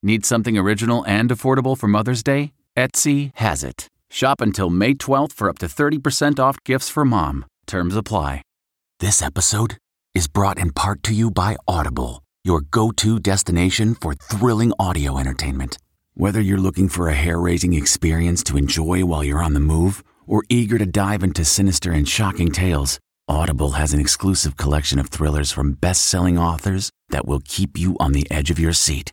Need something original and affordable for Mother's Day? Etsy has it. Shop until May 12th for up to 30% off gifts for mom. Terms apply. This episode is brought in part to you by Audible, your go to destination for thrilling audio entertainment. Whether you're looking for a hair raising experience to enjoy while you're on the move or eager to dive into sinister and shocking tales, Audible has an exclusive collection of thrillers from best selling authors that will keep you on the edge of your seat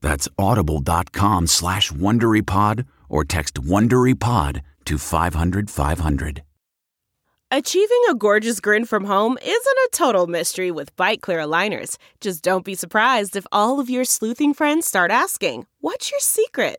That's audible.com slash WonderyPod or text WonderyPod to 500 500. Achieving a gorgeous grin from home isn't a total mystery with Byte clear aligners. Just don't be surprised if all of your sleuthing friends start asking, What's your secret?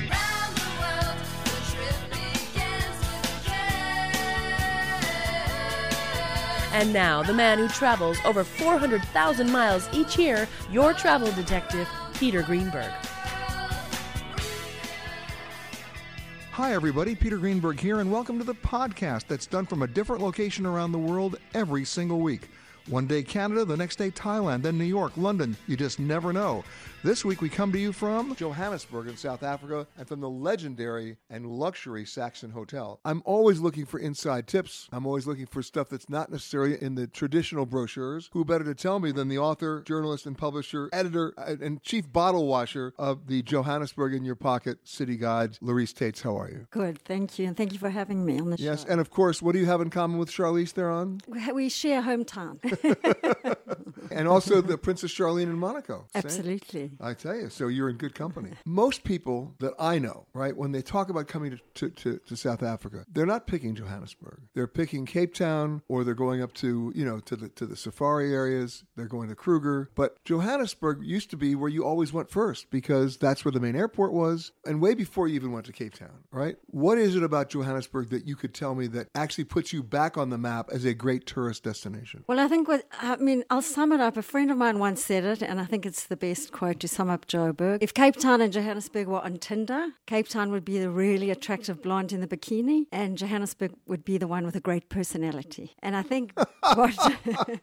And now, the man who travels over 400,000 miles each year, your travel detective, Peter Greenberg. Hi, everybody. Peter Greenberg here, and welcome to the podcast that's done from a different location around the world every single week. One day Canada, the next day Thailand, then New York, London. You just never know. This week we come to you from Johannesburg in South Africa and from the legendary and luxury Saxon Hotel. I'm always looking for inside tips. I'm always looking for stuff that's not necessarily in the traditional brochures. Who better to tell me than the author, journalist, and publisher, editor, uh, and chief bottle washer of the Johannesburg in Your Pocket City Guides, Laurice Taitz. How are you? Good, thank you, and thank you for having me on the Yes, show. Yes, and of course, what do you have in common with Charlize Theron? We- we share hometown. and also the Princess Charlene in Monaco. Same. Absolutely. I tell you, so you're in good company. Most people that I know, right, when they talk about coming to, to, to, to, South Africa, they're not picking Johannesburg. They're picking Cape Town or they're going up to, you know, to the to the safari areas. They're going to Kruger. But Johannesburg used to be where you always went first because that's where the main airport was and way before you even went to Cape Town, right? What is it about Johannesburg that you could tell me that actually puts you back on the map as a great tourist destination? Well, I think what I mean, I'll sum it up. A friend of mine once said it, and I think it's the best quote to sum up Joburg. If Cape Town and Johannesburg were on Tinder, Cape Town would be the really attractive blonde in the bikini, and Johannesburg would be the one with a great personality. And I think what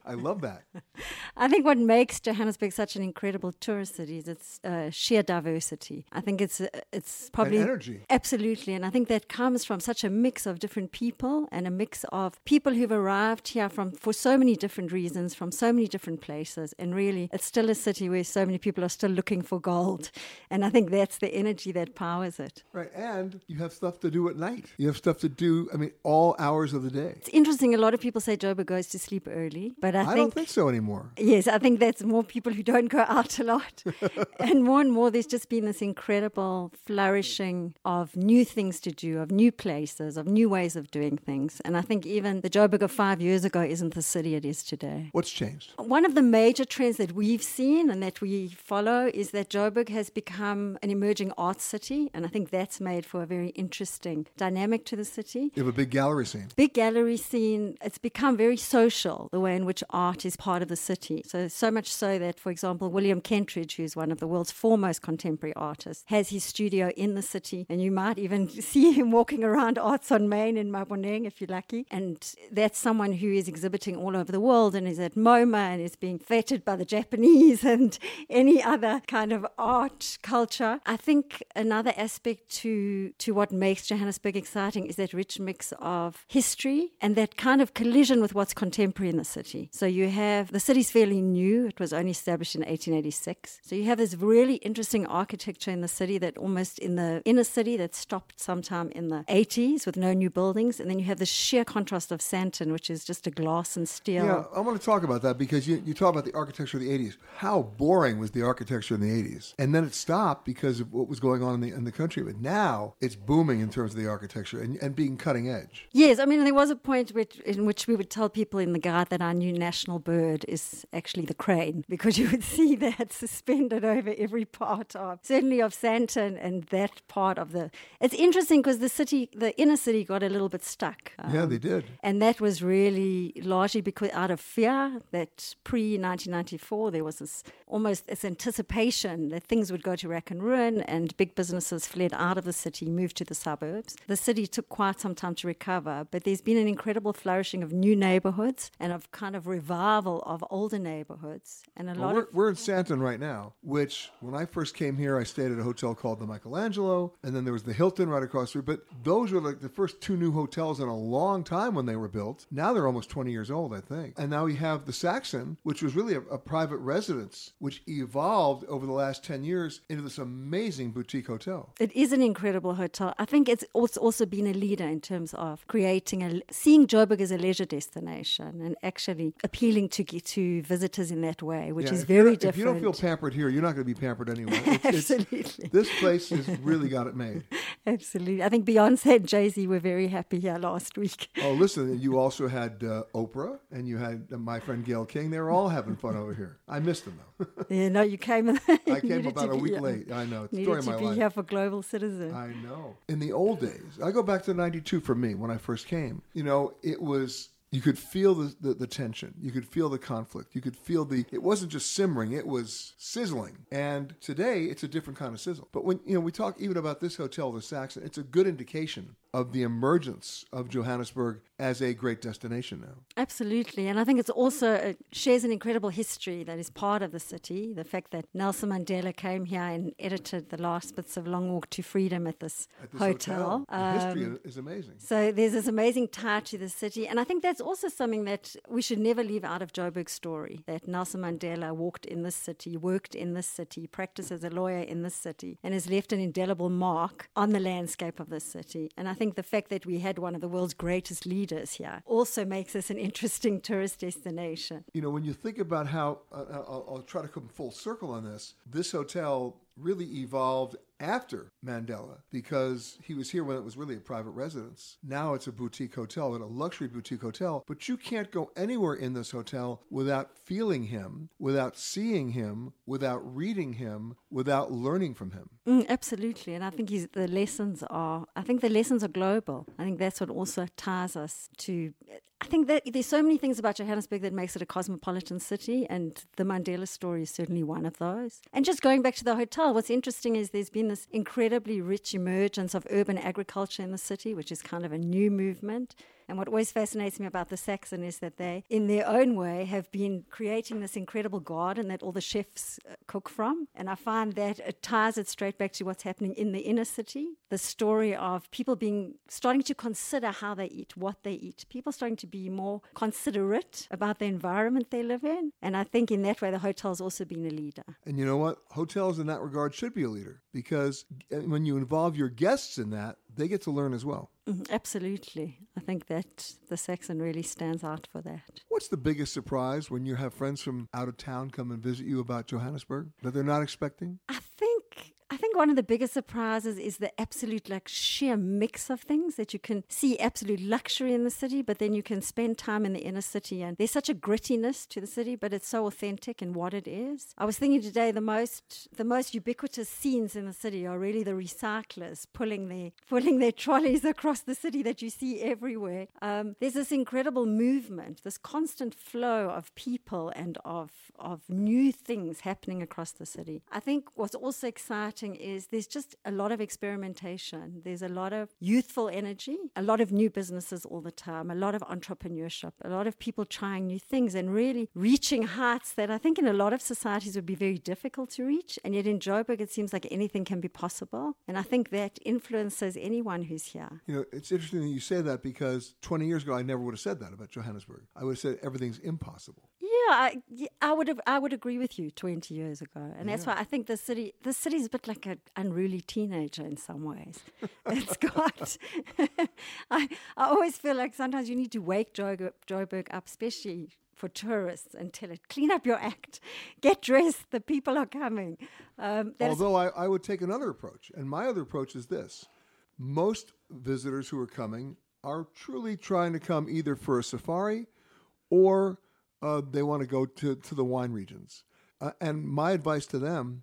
I love that. I think what makes Johannesburg such an incredible tourist city is its uh, sheer diversity. I think it's uh, it's probably and energy. Absolutely, and I think that comes from such a mix of different people and a mix of people who've arrived here from for so many different reasons from so many different places. And really, it's still a city where so many people are still looking for gold, and I think that's the energy that powers it. Right, and you have stuff to do at night. You have stuff to do. I mean, all hours of the day. It's interesting. A lot of people say Joburg goes to sleep early, but I, I think, don't think so anymore. Yes, I think that's more people who don't go out a lot, and more and more there's just been this incredible flourishing of new things to do, of new places, of new ways of doing things. And I think even the Joburg of five years ago isn't the city it is today. What's changed? One of the major trends that we've seen and that we follow is that Joburg has become an emerging arts city, and I think that's made for a very interesting dynamic to the city. You have a big gallery scene. Big gallery scene. It's become very social, the way in which art is part of the city. So, so much so that, for example, William Kentridge, who's one of the world's foremost contemporary artists, has his studio in the city, and you might even see him walking around Arts on Main in Maboneng if you're lucky. And that's someone who is exhibiting all over the world and is at MoMA and is being feted by the Japanese and any other kind of art culture. I think another aspect to to what makes Johannesburg exciting is that rich mix of history and that kind of collision with what's contemporary in the city. So you have the city's fairly new; it was only established in 1886. So you have this really interesting architecture in the city that almost in the inner city that stopped sometime in the 80s with no new buildings, and then you have the sheer contrast of Sandton, which is just a glass and steel. Yeah, I want to talk about that because you, you talk about the architecture of the 80s. How boring was the architecture in the 80s? And then it stopped because of what was going on in the, in the country. But now it's booming in terms of the architecture and, and being cutting edge. Yes, I mean, there was a point which, in which we would tell people in the guard that our new national bird is actually the crane because you would see that suspended over every part of, certainly of Sandton and that part of the. It's interesting because the city, the inner city got a little bit stuck. Um, yeah, they did. And that was really largely because out of fear that pre 1994 there was this almost this anticipation that things would go to rack and ruin and big businesses fled out of the city, moved to the suburbs. The city took quite some time to recover, but there's been an incredible flourishing of new neighborhoods and of kind of revival of older neighborhoods. And a well, lot we're, of we're in Sandton right now, which when I first came here, I stayed at a hotel called the Michelangelo, and then there was the Hilton right across the street. But those were like the first two new hotels in a long time when they were built. Now they're almost 20 years old, I think. And now we have the Saxon, which was really a, a private residence, which evolved over the last 10 years into this amazing boutique hotel. It is an incredible hotel. I think it's also, been a leader in terms of creating a seeing Joburg as a leisure destination and actually appealing to to visitors in that way, which Yeah, is very different. If you don't feel pampered here, you're not going to be pampered anywhere. It's- Absolutely. this place has really got it made. Absolutely. I think Beyonce and Jay Z were very happy here last week. Oh, listen, you also had uh, Oprah and you had uh, my friend Gail King. They were all having fun over here. I missed them, though. yeah, no, you came. I came about a week um, late. I know. It's story Needed of to be life. here for Global Citizen. I know. In the old days, I go back to 92 for me when I first came. You know, it was. You could feel the, the, the tension. You could feel the conflict. You could feel the. It wasn't just simmering; it was sizzling. And today, it's a different kind of sizzle. But when you know we talk even about this hotel, the Saxon, it's a good indication of the emergence of Johannesburg as a great destination now. Absolutely, and I think it's also it shares an incredible history that is part of the city. The fact that Nelson Mandela came here and edited the last bits of Long Walk to Freedom at this, At this hotel. the history Um, is amazing. So there's this amazing tie to the city, and I think that's also something that we should never leave out of Joburg's story. That Nelson Mandela walked in this city, worked in this city, practiced as a lawyer in this city, and has left an indelible mark on the landscape of this city. And I think the fact that we had one of the world's greatest leaders here also makes us an interesting tourist destination. You know, when you think about how, uh, I'll, I'll try to come full circle on this, this hotel really evolved after Mandela because he was here when it was really a private residence. Now it's a boutique hotel and a luxury boutique hotel, but you can't go anywhere in this hotel without feeling him, without seeing him, without reading him, without learning from him. Mm, absolutely. And I think the lessons are, I think the lessons are global. I think that's what also ties us to I think that there's so many things about Johannesburg that makes it a cosmopolitan city, and the Mandela story is certainly one of those. And just going back to the hotel, what's interesting is there's been this incredibly rich emergence of urban agriculture in the city, which is kind of a new movement. And what always fascinates me about the Saxon is that they, in their own way, have been creating this incredible garden that all the chefs uh, cook from. And I find that it ties it straight back to what's happening in the inner city. The story of people being starting to consider how they eat, what they eat. People starting to be more considerate about the environment they live in. And I think in that way, the hotel's also been a leader. And you know what? Hotels in that regard should be a leader because uh, when you involve your guests in that, they get to learn as well. Mm-hmm, absolutely. I think that the Saxon really stands out for that. What's the biggest surprise when you have friends from out of town come and visit you about Johannesburg that they're not expecting? I think one of the biggest surprises is the absolute like sheer mix of things that you can see absolute luxury in the city, but then you can spend time in the inner city and there's such a grittiness to the city, but it's so authentic in what it is. I was thinking today the most the most ubiquitous scenes in the city are really the recyclers pulling their pulling their trolleys across the city that you see everywhere. Um, there's this incredible movement, this constant flow of people and of of new things happening across the city. I think what's also exciting there's just a lot of experimentation. There's a lot of youthful energy, a lot of new businesses all the time, a lot of entrepreneurship, a lot of people trying new things and really reaching heights that I think in a lot of societies would be very difficult to reach. And yet in Joburg, it seems like anything can be possible. And I think that influences anyone who's here. You know, it's interesting that you say that because 20 years ago, I never would have said that about Johannesburg. I would have said everything's impossible. Yeah, I, I would have, I would agree with you 20 years ago. And that's why I think the city, the city's a bit like an unruly teenager in some ways. it's got. I I always feel like sometimes you need to wake Joburg, Joburg up, especially for tourists, and tell it, clean up your act, get dressed. The people are coming. Um, Although I, I would take another approach, and my other approach is this: most visitors who are coming are truly trying to come either for a safari or uh, they want to go to, to the wine regions. Uh, and my advice to them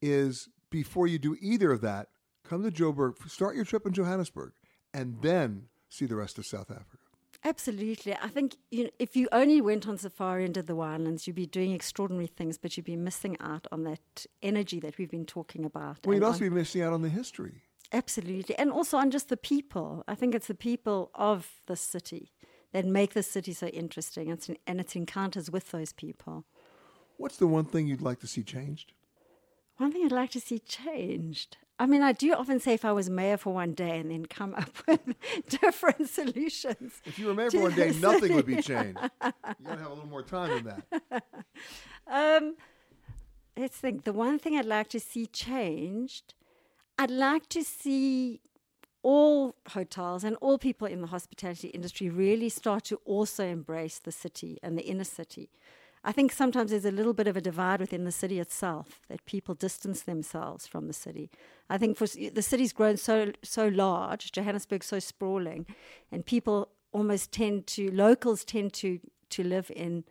is before you do either of that, come to Joburg, start your trip in Johannesburg, and then see the rest of South Africa. Absolutely. I think you know, if you only went on safari and did the winelands, you'd be doing extraordinary things, but you'd be missing out on that energy that we've been talking about. Well, you'd also on, be missing out on the history. Absolutely. And also on just the people. I think it's the people of the city that make the city so interesting it's an, and its encounters with those people. What's the one thing you'd like to see changed? One thing I'd like to see changed. I mean, I do often say if I was mayor for one day and then come up with different solutions. If you were mayor for one day, nothing would be changed. You got to have a little more time than that. Um, let's think. The one thing I'd like to see changed, I'd like to see all hotels and all people in the hospitality industry really start to also embrace the city and the inner city. I think sometimes there's a little bit of a divide within the city itself that people distance themselves from the city. I think for the city's grown so so large, Johannesburg's so sprawling, and people almost tend to locals tend to to live in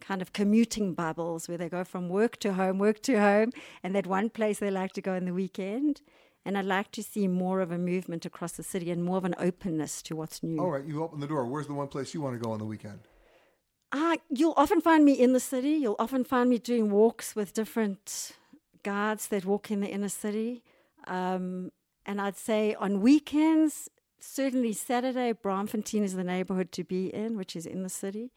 kind of commuting bubbles where they go from work to home, work to home, and that one place they like to go in the weekend. And I'd like to see more of a movement across the city and more of an openness to what's new. All right, you open the door. Where's the one place you want to go on the weekend? Uh, you'll often find me in the city. You'll often find me doing walks with different guards that walk in the inner city. Um, and I'd say on weekends, certainly Saturday, Braamfontein is the neighborhood to be in, which is in the city,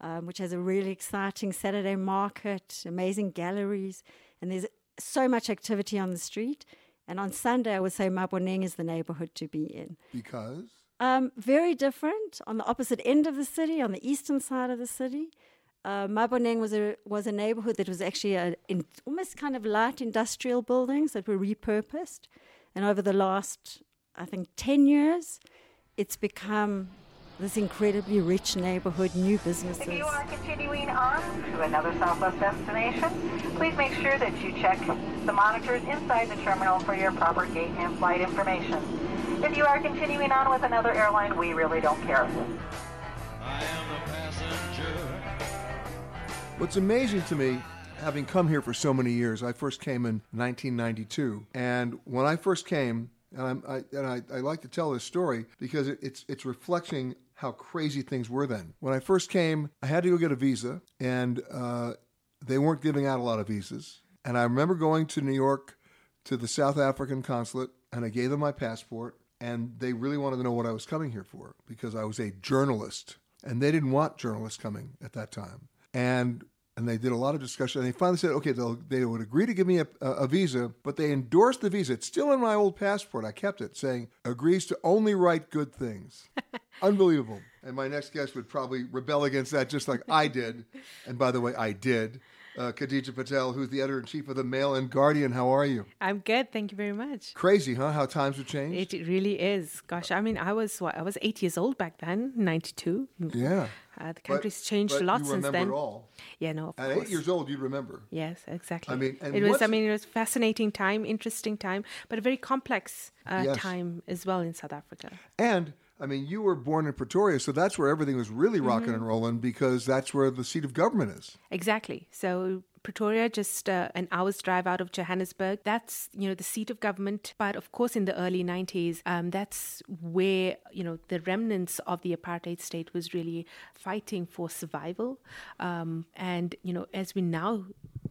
um, which has a really exciting Saturday market, amazing galleries, and there's so much activity on the street. And on Sunday, I would say Maboneng is the neighborhood to be in. Because? Um, very different on the opposite end of the city, on the eastern side of the city. Uh, Maboneng was a was a neighborhood that was actually a, in, almost kind of light industrial buildings that were repurposed, and over the last I think, 10 years, it's become this incredibly rich neighborhood, new businesses. If you are continuing on to another Southwest destination, please make sure that you check the monitors inside the terminal for your proper gate and flight information. If you are continuing on with another airline, we really don't care. What's amazing to me, having come here for so many years, I first came in 1992, and when I first came, and, I'm, I, and I, I like to tell this story because it, it's it's reflecting how crazy things were then. When I first came, I had to go get a visa, and uh, they weren't giving out a lot of visas. And I remember going to New York to the South African consulate, and I gave them my passport, and they really wanted to know what I was coming here for because I was a journalist, and they didn't want journalists coming at that time. And and they did a lot of discussion. And they finally said, okay, they would agree to give me a, a, visa, but they endorsed the visa. It's still in my old passport. I kept it, saying agrees to only write good things. Unbelievable. And my next guest would probably rebel against that, just like I did. And by the way, I did uh, Khadija Patel, who's the editor in chief of the Mail and Guardian. How are you? I'm good, thank you very much. Crazy, huh? How times have changed. It really is. Gosh, I mean, I was what? I was eight years old back then, '92. Yeah. Uh, the country's but, changed but a lot since remember then. It all. Yeah, no. At course. eight years old, you'd remember. Yes, exactly. I mean, it was. I mean, it was fascinating time, interesting time, but a very complex uh, yes. time as well in South Africa. And I mean, you were born in Pretoria, so that's where everything was really rocking Mm-hmm. and rolling because that's where the seat of government is. Exactly. So Pretoria, just uh, an hour's drive out of Johannesburg. That's you know the seat of government. But of course, in the early '90s, um, that's where you know the remnants of the apartheid state was really fighting for survival. Um, and you know, as we now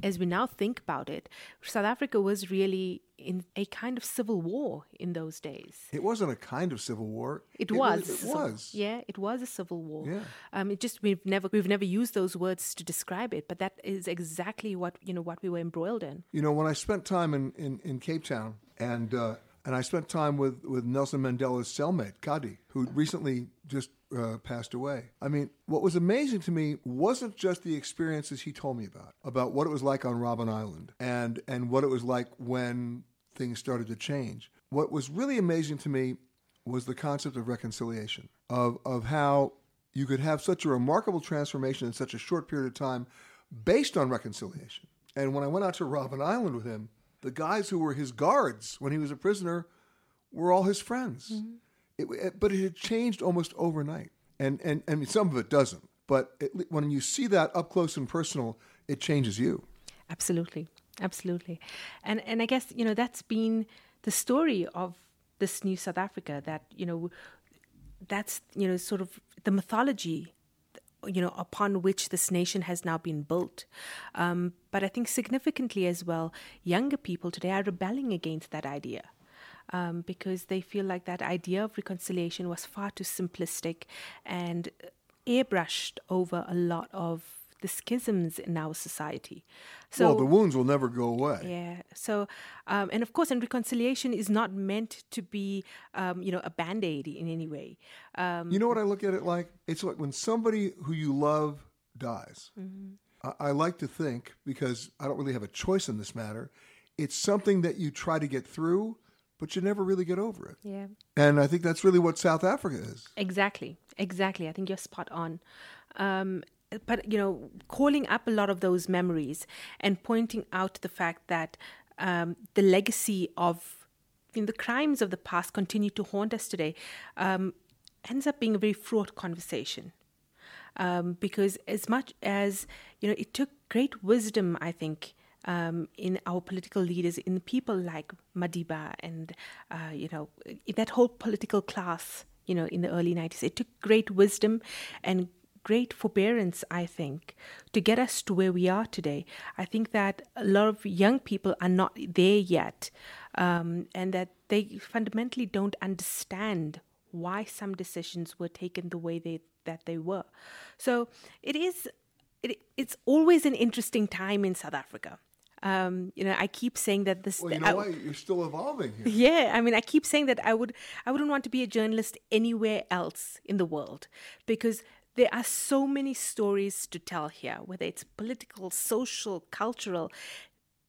as we now think about it, South Africa was really in a kind of civil war in those days. It wasn't a kind of civil war. It, it was. It was. Yeah, it was a civil war. Yeah. Um, it just we've never we've never used those words to describe it, but that is exactly what you know what we were embroiled in. You know, when I spent time in, in, in Cape Town and uh, and I spent time with, with Nelson Mandela's cellmate, Kathy, who recently just uh, passed away. I mean, what was amazing to me wasn't just the experiences he told me about, about what it was like on Robben Island and, and what it was like when things started to change. What was really amazing to me was the concept of reconciliation, of, of how you could have such a remarkable transformation in such a short period of time based on reconciliation. And when I went out to Robben Island with him, the guys who were his guards when he was a prisoner were all his friends. Mm-hmm. It, but it had changed almost overnight. And, and, and some of it doesn't. But it, when you see that up close and personal, it changes you. Absolutely. Absolutely. And, and I guess, you know, that's been the story of this new South Africa that, you know, that's, you know, sort of the mythology you know upon which this nation has now been built um, but i think significantly as well younger people today are rebelling against that idea um, because they feel like that idea of reconciliation was far too simplistic and airbrushed over a lot of the schisms in our society. So, well, the wounds will never go away. Yeah. So, um, and of course, and reconciliation is not meant to be, um, you know, a band aid in any way. Um, you know what I look at it like? It's like when somebody who you love dies. Mm-hmm. I, I like to think, because I don't really have a choice in this matter, it's something that you try to get through, but you never really get over it. Yeah. And I think that's really what South Africa is. Exactly. Exactly. I think you're spot on. Um, but you know, calling up a lot of those memories and pointing out the fact that um, the legacy of you know, the crimes of the past continue to haunt us today um, ends up being a very fraught conversation. Um, because as much as you know, it took great wisdom, I think, um, in our political leaders, in people like Madiba and uh, you know that whole political class. You know, in the early '90s, it took great wisdom and great forbearance, I think, to get us to where we are today. I think that a lot of young people are not there yet, um, and that they fundamentally don't understand why some decisions were taken the way they that they were. So it is. It, it's always an interesting time in South Africa. Um, you know, I keep saying that this. Well, you know I, what? You're still evolving here. Yeah, I mean, I keep saying that I would, I wouldn't want to be a journalist anywhere else in the world because there are so many stories to tell here, whether it's political, social, cultural,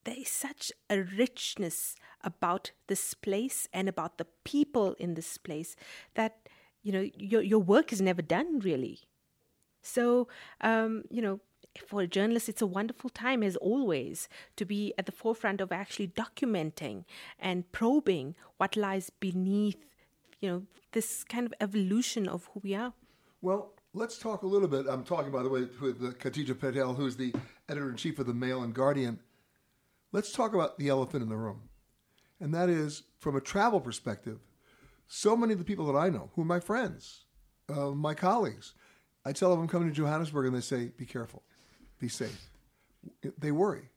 there is such a richness about this place and about the people in this place that you know your your work is never done really. So um, you know for a journalist, it's a wonderful time, as always, to be at the forefront of actually documenting and probing what lies beneath, you know, this kind of evolution of who we are. Well, let's talk a little bit. I'm talking, by the way, with Khadija Patel, who's the editor in chief of the Mail and Guardian. Let's talk about the elephant in the room. And that is, from a travel perspective, so many of the people that I know, who are my friends, uh, my colleagues, I tell them I'm coming to Johannesburg and they say, be careful be safe. They worry.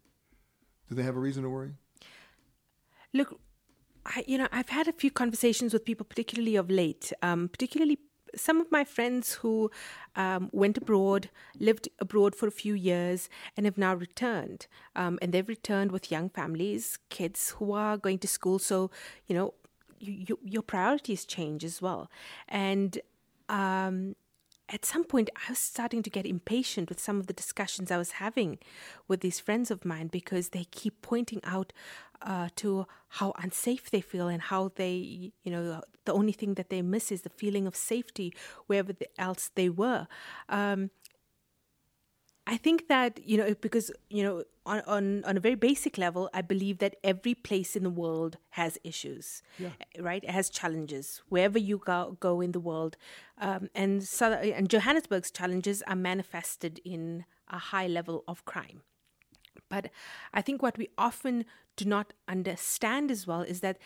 Do they have a reason to worry? Look, I, you know, I've had a few conversations with people, particularly of late, um, particularly some of my friends who um, went abroad, lived abroad for a few years, and have now returned. Um, and they've returned with young families, kids who are going to school. So, you know, you, you, your priorities change as well. And um, at some point, I was starting to get impatient with some of the discussions I was having with these friends of mine because they keep pointing out uh, to how unsafe they feel and how they, you know, the only thing that they miss is the feeling of safety wherever else they were. Um, I think that you know because you know on, on on a very basic level, I believe that every place in the world has issues, yeah. right? It has challenges wherever you go go in the world, um, and so, and Johannesburg's challenges are manifested in a high level of crime. But I think what we often do not understand as well is that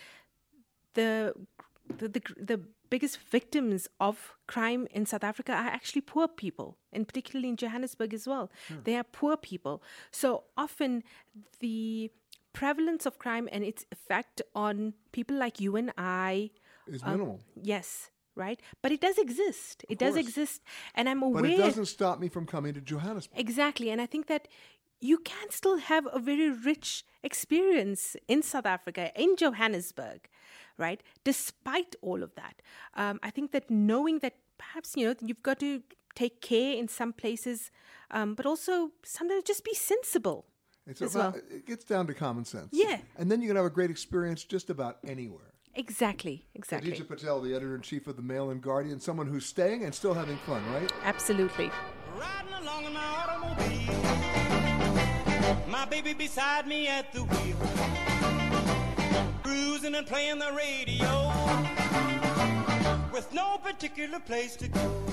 the the, the, the biggest victims of crime in South Africa are actually poor people, and particularly in Johannesburg as well. Hmm. They are poor people. So often the prevalence of crime and its effect on people like you and I is um, minimal. Yes. Right, but it does exist. It does exist, and I'm aware. But it doesn't stop me from coming to Johannesburg. Exactly, and I think that you can still have a very rich experience in South Africa, in Johannesburg, right? Despite all of that, um, I think that knowing that perhaps you know you've got to take care in some places, um, but also sometimes just be sensible. It's about, well. It gets down to common sense. Yeah, and then you can have a great experience just about anywhere. Exactly, exactly. Khadija Patel, the editor in chief of the Mail and Guardian, someone who's staying and still having fun, right? Absolutely. My baby beside me at the wheel cruising and playing the radio with no particular place to go.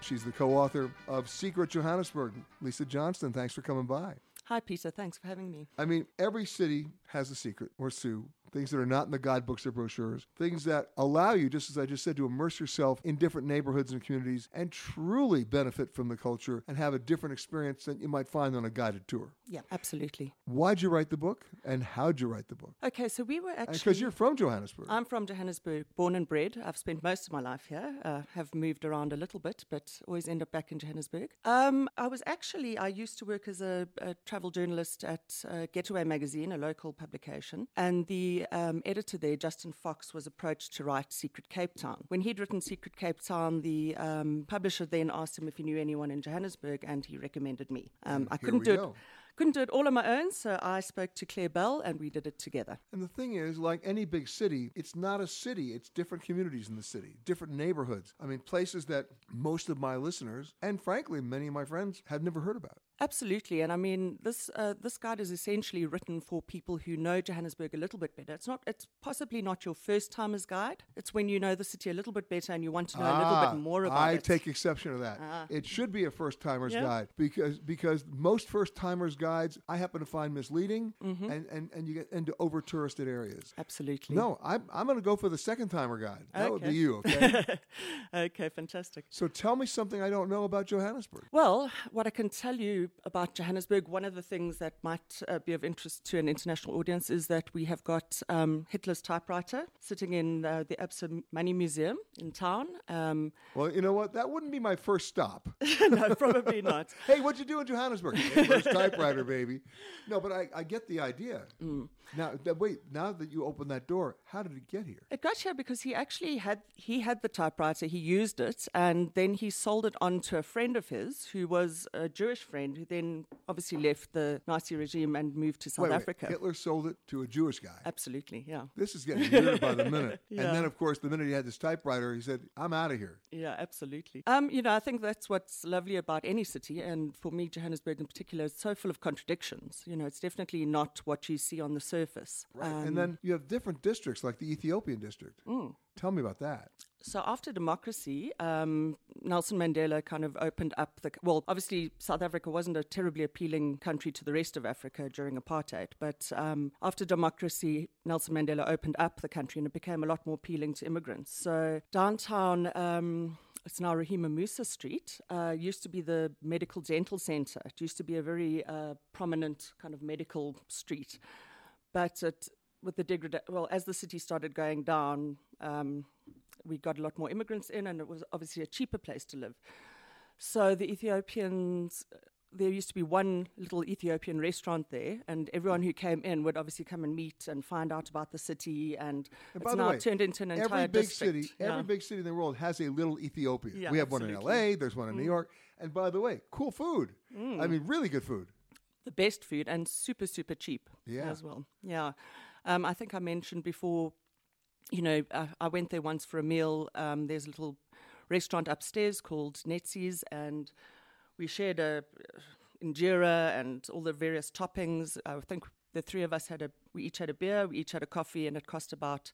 She's the co author of Secret Johannesburg. Lisa Johnston, thanks for coming by. Hi, Peter. Thanks for having me. I mean, every city has a secret or Sue things that are not in the guidebooks or brochures, things that allow you, just as I just said, to immerse yourself in different neighborhoods and communities and truly benefit from the culture and have a different experience than you might find on a guided tour. Yeah, absolutely. Why'd you write the book and how'd you write the book? Okay, so we were actually. Because you're from Johannesburg. I'm from Johannesburg, born and bred. I've spent most of my life here, uh, have moved around a little bit, but always end up back in Johannesburg. Um, I was actually, I used to work as a, a travel journalist at uh, Getaway Magazine, a local publication, and the um, editor there, Justin Fox, was approached to write Secret Cape Town. When he'd written Secret Cape Town, the um, publisher then asked him if he knew anyone in Johannesburg, and he recommended me. Um, I couldn't do go. it couldn't do it all on my own, so I spoke to Claire Bell and we did it together. And the thing is, like any big city, it's not a city, it's different communities in the city, different neighborhoods. I mean, places that most of my listeners, and frankly, many of my friends, have never heard about. Absolutely, and I mean this uh, this guide is essentially written for people who know Johannesburg a little bit better. It's not it's possibly not your first timer's guide. It's when you know the city a little bit better and you want to know ah, a little bit ah, more about I it. I take exception to that. Ah. It should be a first timer's yeah. guide because because most first timers guides I happen to find misleading mm-hmm. and, and, and you get into over touristed areas. Absolutely. No, I'm I'm going to go for the second timer guide. That okay. would be you. Okay. okay, fantastic. So tell me something I don't know about Johannesburg. Well, what I can tell you about Johannesburg, one of the things that might uh, be of interest to an international audience is that we have got um, Hitler's typewriter sitting in uh, the Absa Money Museum in town. Um, well, you know what? That wouldn't be my first stop. no, probably not. hey, what'd you do in Johannesburg? Hitler's typewriter, baby. No, but I, I get the idea. Mm. Now, th- wait. Now that you open that door, how did it get here? It got here because he actually had he had the typewriter. He used it, and then he sold it on to a friend of his who was a Jewish friend, who then obviously left the Nazi regime and moved to South wait, wait. Africa. Hitler sold it to a Jewish guy. Absolutely, yeah. This is getting weirder by the minute. Yeah. And then, of course, the minute he had this typewriter, he said, "I'm out of here." Yeah, absolutely. Um, you know, I think that's what's lovely about any city, and for me, Johannesburg in particular, is so full of contradictions. You know, it's definitely not what you see on the surface. Right. Um, and then you have different districts, like the Ethiopian district. Mm. Tell me about that. So after democracy, um, Nelson Mandela kind of opened up the. Well, obviously, South Africa wasn't a terribly appealing country to the rest of Africa during apartheid, but um, after democracy, Nelson Mandela opened up the country and it became a lot more appealing to immigrants. So downtown. Um, it's now Rahima Moosa Street. Uh, used to be the medical dental center. It used to be a very uh, prominent kind of medical street, but it, with the degrada- well, as the city started going down, um, we got a lot more immigrants in, and it was obviously a cheaper place to live. So the Ethiopians, there used to be one little Ethiopian restaurant there, and everyone who came in would obviously come and meet and find out about the city. And, And it's now way, turned into an entire every big district. city, Yeah. every big city in the world has a little Ethiopia. Yeah, we have one in. LA. There's one in New Mm. York. And by the way, cool food. Mm. I mean, really good food. The best food and super super cheap Yeah. as well. Yeah. Um, i think i mentioned before you know I, I went there once for a meal. Um, there's a little restaurant upstairs called netzi's and we shared a injera and all the various toppings. I think the three of us had a we each had a beer we each had a coffee and it cost about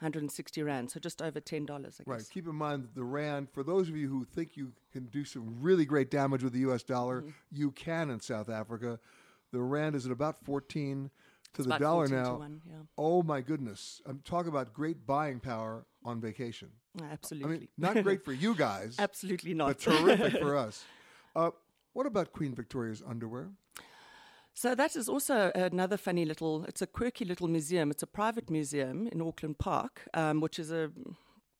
160 rand so just over $10 i guess Right. Keep in mind that the rand, for those of you who think you can do some really great damage with the U.S. dollar, Mm-hmm. you can in South Africa. The rand is at about 14 to It's the dollar 14 to now. one, yeah. Oh, my goodness. I'm talking about great buying power on vacation. absolutely I mean, not great for you guys. Absolutely not. But terrific for us. Uh, what about Queen Victoria's underwear? So that is also another funny little. It's a quirky little museum. It's a private museum in Auckland Park, um, which is a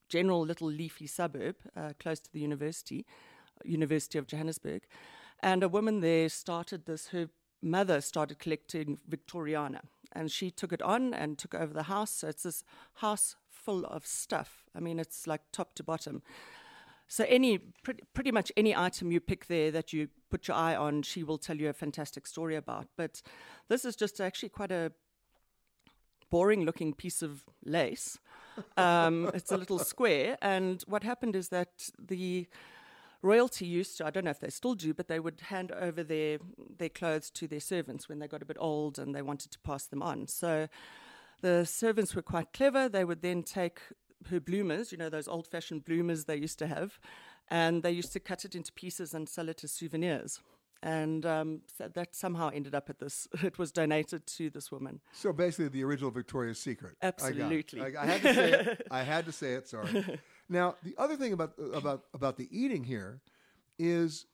general little leafy suburb uh, close to the university, University of Johannesburg. And a woman there started this. Her mother started collecting Victoriana, and she took it on and took over the house. So it's this house full of stuff. I mean, it's like top to bottom. So any pretty, pretty much any item you pick there that you put your eye on, she will tell you a fantastic story about. But this is just actually quite a boring looking piece of lace. Um, it's a little square, and what happened is that the royalty used to, I don't know if they still do, but they would hand over their their clothes to their servants when they got a bit old and they wanted to pass them on. So the servants were quite clever. They would then take her bloomers, you know, those old fashioned bloomers they used to have, and they used to cut it into pieces and sell it as souvenirs. And um, so that somehow ended up at this, it was donated to this woman. So basically, the original Victoria's Secret. I. Absolutely. I, I had to say it. I had to say it. Sorry. Now, the other thing about about about the eating here is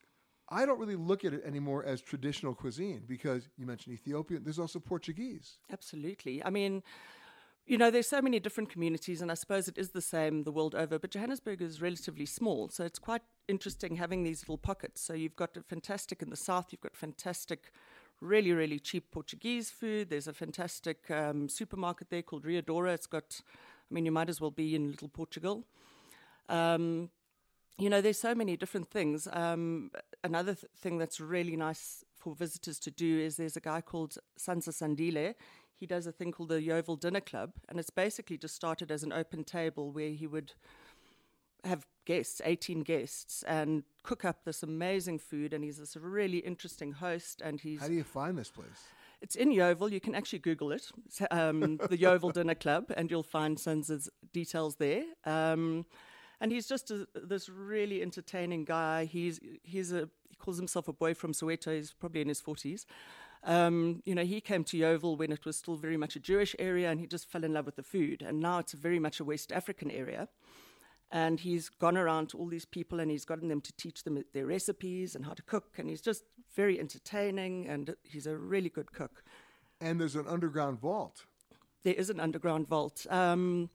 I don't really look at it anymore as traditional cuisine because you mentioned Ethiopian. There's also Portuguese. Absolutely. I mean, you know, there's so many different communities, and I suppose it is the same the world over, but Johannesburg is relatively small, so it's quite interesting having these little pockets. So you've got a fantastic in the south, you've got fantastic, really, really cheap Portuguese food. There's a fantastic um, supermarket there called Riadora. It's got, I mean, you might as well be in little Portugal. Um, you know, there's so many different things. Um, another th- thing that's really nice for visitors to do is there's a guy called Sanza Sandile. He does a thing called the Yeoville Dinner Club, and it's basically just started as an open table where he would have guests, 18 guests, and cook up this amazing food. And he's this really interesting host. And he's How do you find this place? it's in Yeoville. You can actually Google it, um, the Yeoville Dinner Club, and you'll find Sanza's details there. Um, and he's just a, this really entertaining guy. He's he's a he calls himself a boy from Soweto. He's probably in his forties. Um, you know, he came to Yeoville when it was still very much a Jewish area, and he just fell in love with the food. And now it's very much a West African area. And he's gone around to all these people, and he's gotten them to teach them their recipes and how to cook. And he's just very entertaining, and he's a really good cook. And there's an underground vault. There is an underground vault. Um,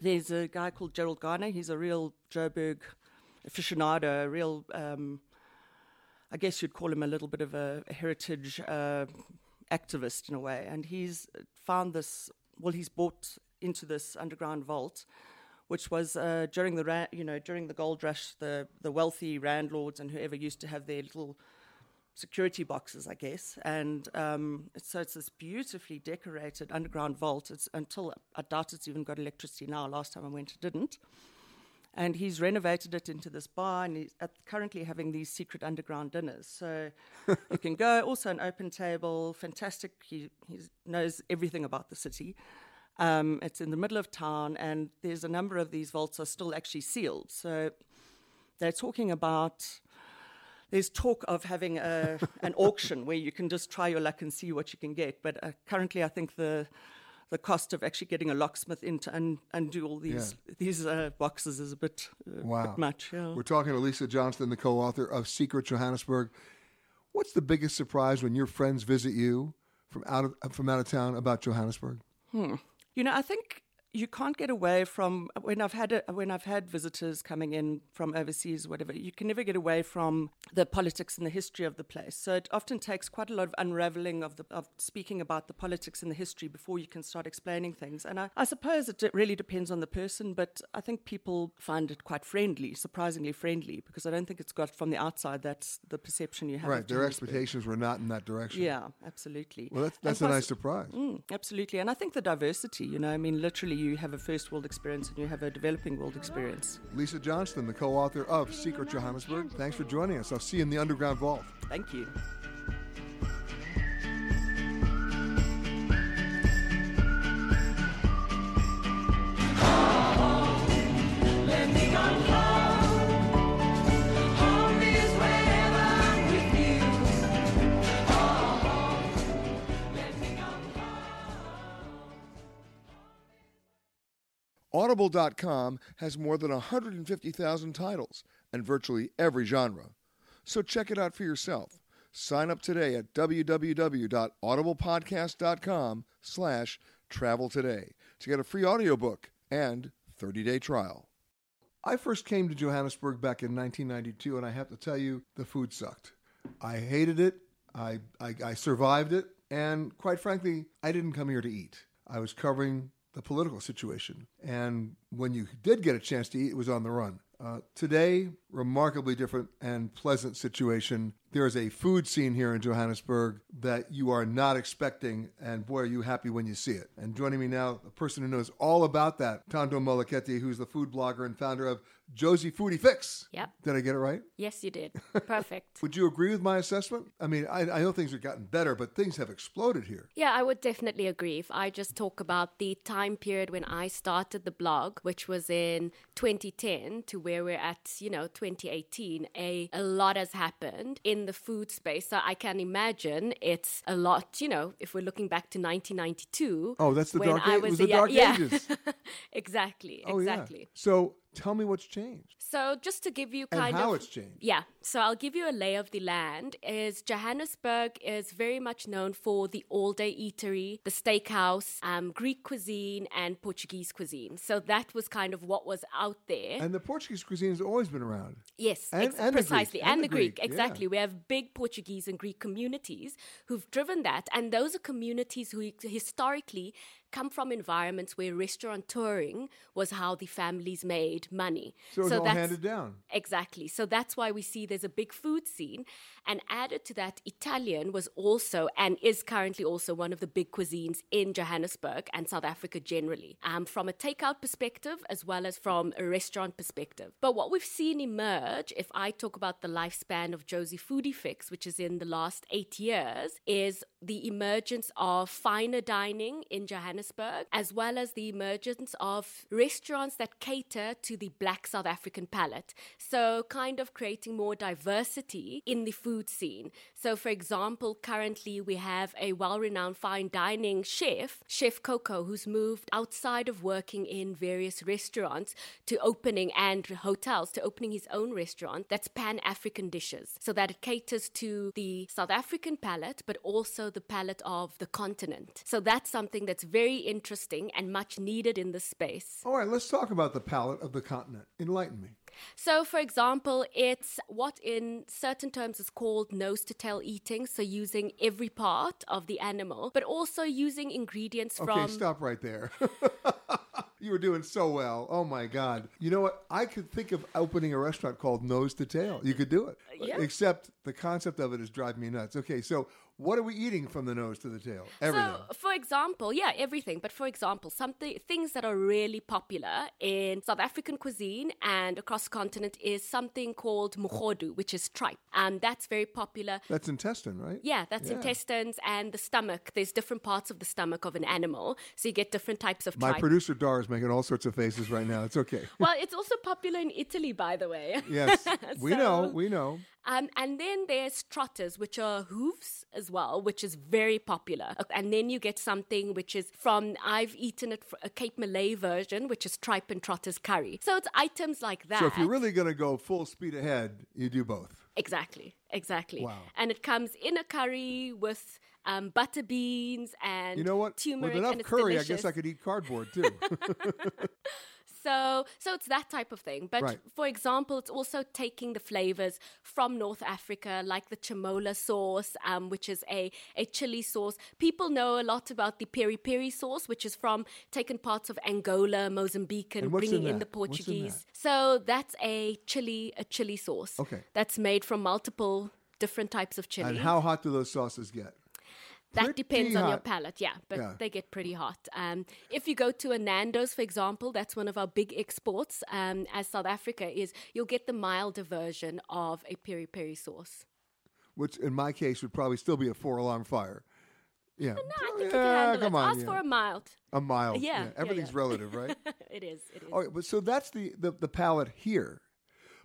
there's a guy called Gerald Garner. He's a real Joburg aficionado, a real, um, I guess you'd call him a little bit of a, heritage uh, activist in a way. And he's found this, well, he's bought into this underground vault, which was uh, during the ra- you know during the gold rush, the the wealthy landlords and whoever used to have their little security boxes, I guess. And um, so it's this beautifully decorated underground vault. It's until I doubt it's even got electricity now. Last time I went, it didn't. And he's renovated it into this bar, and he's at, currently having these secret underground dinners. So you can go. Also, an open table, fantastic. He he knows everything about the city. Um, it's in the middle of town, and there's a number of these vaults are still actually sealed. So they're talking about. There's talk of having a, an auction where you can just try your luck and see what you can get. But uh, currently, I think the the cost of actually getting a locksmith in to un- undo all these Yeah. these uh, boxes is a bit, uh, Wow. bit much. Yeah. We're talking to Lisa Johnston, the co author of Secret Johannesburg. What's the biggest surprise when your friends visit you from out of, from out of town about Johannesburg? Hmm. You know, I think you can't get away from when I've had a, when I've had visitors coming in from overseas, whatever. You can never get away from the politics and the history of the place. So it often takes quite a lot of unraveling of the of speaking about the politics and the history before you can start explaining things. And I, I suppose it really depends on the person, but I think people find it quite friendly, surprisingly friendly, because I don't think it's got from the outside that's the perception you have. Right, their expectations were not in that direction. Yeah, absolutely. Well, that's, And that's a nice surprise. Mm, absolutely. And I think the diversity, you know, I mean, literally, you have a first world experience and you have a developing world experience. Lisa Johnston, the co author of Secret Johannesburg, thanks for joining us. I'll see you in the underground vault. Thank you. Audible.com has more than 150,000 titles and virtually every genre. So check it out for yourself. Sign up today at www.audiblepodcast.com slash travel today to get a free audiobook and 30-day trial. I first came to Johannesburg back in 1992, and I have to tell you, the food sucked. I hated it. I, I, I survived it. And quite frankly, I didn't come here to eat. I was covering the political situation. And when you did get a chance to eat, it was on the run. Uh, today, remarkably different and pleasant situation. There is a food scene here in Johannesburg that you are not expecting, and boy, are you happy when you see it. And joining me now, a person who knows all about that, Thando Moleketi, who's the food blogger and founder of Jozi Foodie Fix. Yep. Did I get it right? Yes, you did. Perfect. Would you agree with my assessment? I mean, I, I know things have gotten better, but things have exploded here. Yeah, I would definitely agree. If I just talk about the time period when I started the blog, which was in 2010 to where we're at, you know, 2018, a, a lot has happened in the food space. So I can imagine it's a lot, you know, if we're looking back to 1992. Oh, that's the dark I age- was the dark yeah. ages. exactly, Oh, yeah. exactly. So tell me what's changed. So just to give you And kind how of it's changed. Yeah. So I'll give you a lay of the land. Is Johannesburg is very much known for the all-day eatery, the steakhouse, um, Greek cuisine, and Portuguese cuisine. So that was kind of what was out there. And the Portuguese cuisine has always been around. Yes, And- ex- and the precisely. and And, the the Greek, Greek, yeah. exactly. We have big Portuguese and Greek communities who've driven that. And those are communities who historically come from environments where restaurateuring was how the families made money. So it was all that's- handed down. Exactly. So that's why we see there's a big food scene. And added to that, Italian was also and is currently also one of the big cuisines in Johannesburg and South Africa generally, um, from a takeout perspective as well as from a restaurant perspective. But what we've seen emerge, if I talk about the lifespan of Jozi Foodie Fix, which is in the last eight years, is the emergence of finer dining in Johannesburg, as well as the emergence of restaurants that cater to the black South African palate. So, kind of creating more diversity in the food food scene. So, for example, currently we have a well renowned fine dining chef, Chef Coco, who's moved outside of working in various restaurants to opening and hotels to opening his own restaurant that's Pan African dishes. So that it caters to the South African palate, but also the palate of the continent. So that's something that's very interesting and much needed in this space. All right, let's talk about the palate of the continent. Enlighten me. So, for example, it's what in certain terms is called nose to tail eating. So, using every part of the animal, but also using ingredients Okay, from. Okay, stop right there. you were doing so well. Oh my God. You know what? I could think of opening a restaurant called Nose to Tail. You could do it. Yeah. Except the concept of it is driving me nuts. Okay, so what are we eating from the nose to the tail? Everything. So, for example, yeah, everything. But for example, something things that are really popular in South African cuisine and across the continent is something called mogodu, which is tripe. Um, that's very popular. That's intestine, right? Yeah, that's intestines and the stomach. There's different parts of the stomach of an animal, so you get different types of My tripe. producer Dar is making all sorts of faces right now. It's okay. well, it's also popular in Italy, by the way. yes, we know, we know. Um, and then there's trotters, which are hooves as well, which is very popular. And then you get something which is from, I've eaten it, a Cape Malay version, which is tripe and trotters curry. So it's items like that. So if you're really going to go full speed ahead, you do both. Exactly, exactly. Wow. And it comes in a curry with um, butter beans and You know what? turmeric. With enough curry, I guess I could eat cardboard too. So, so it's that type of thing. But Right. for example, it's also taking the flavors from North Africa, like the chermoula sauce, um, which is a, a chili sauce. People know a lot about the peri peri sauce, which is from taken parts of Angola, Mozambique, and, And what's in bringing in, the What's in Portuguese. So that's a chili, a chili sauce. Okay. That's made from multiple different types of chili. and how hot do those sauces get? That depends Pretty on your palate, yeah, but Yeah. they get pretty hot. Um, if you go to a Nando's, for example, that's one of our big exports um, as South Africa is you'll get the milder version of a peri peri sauce. Which in my case would probably still be a four alarm fire. Yeah. No, I think yeah, you can come it. on. Ask yeah. for a mild. A mild. Yeah, yeah, Everything's relative, right? it is. It is. All right, but so that's the, the, the palette here.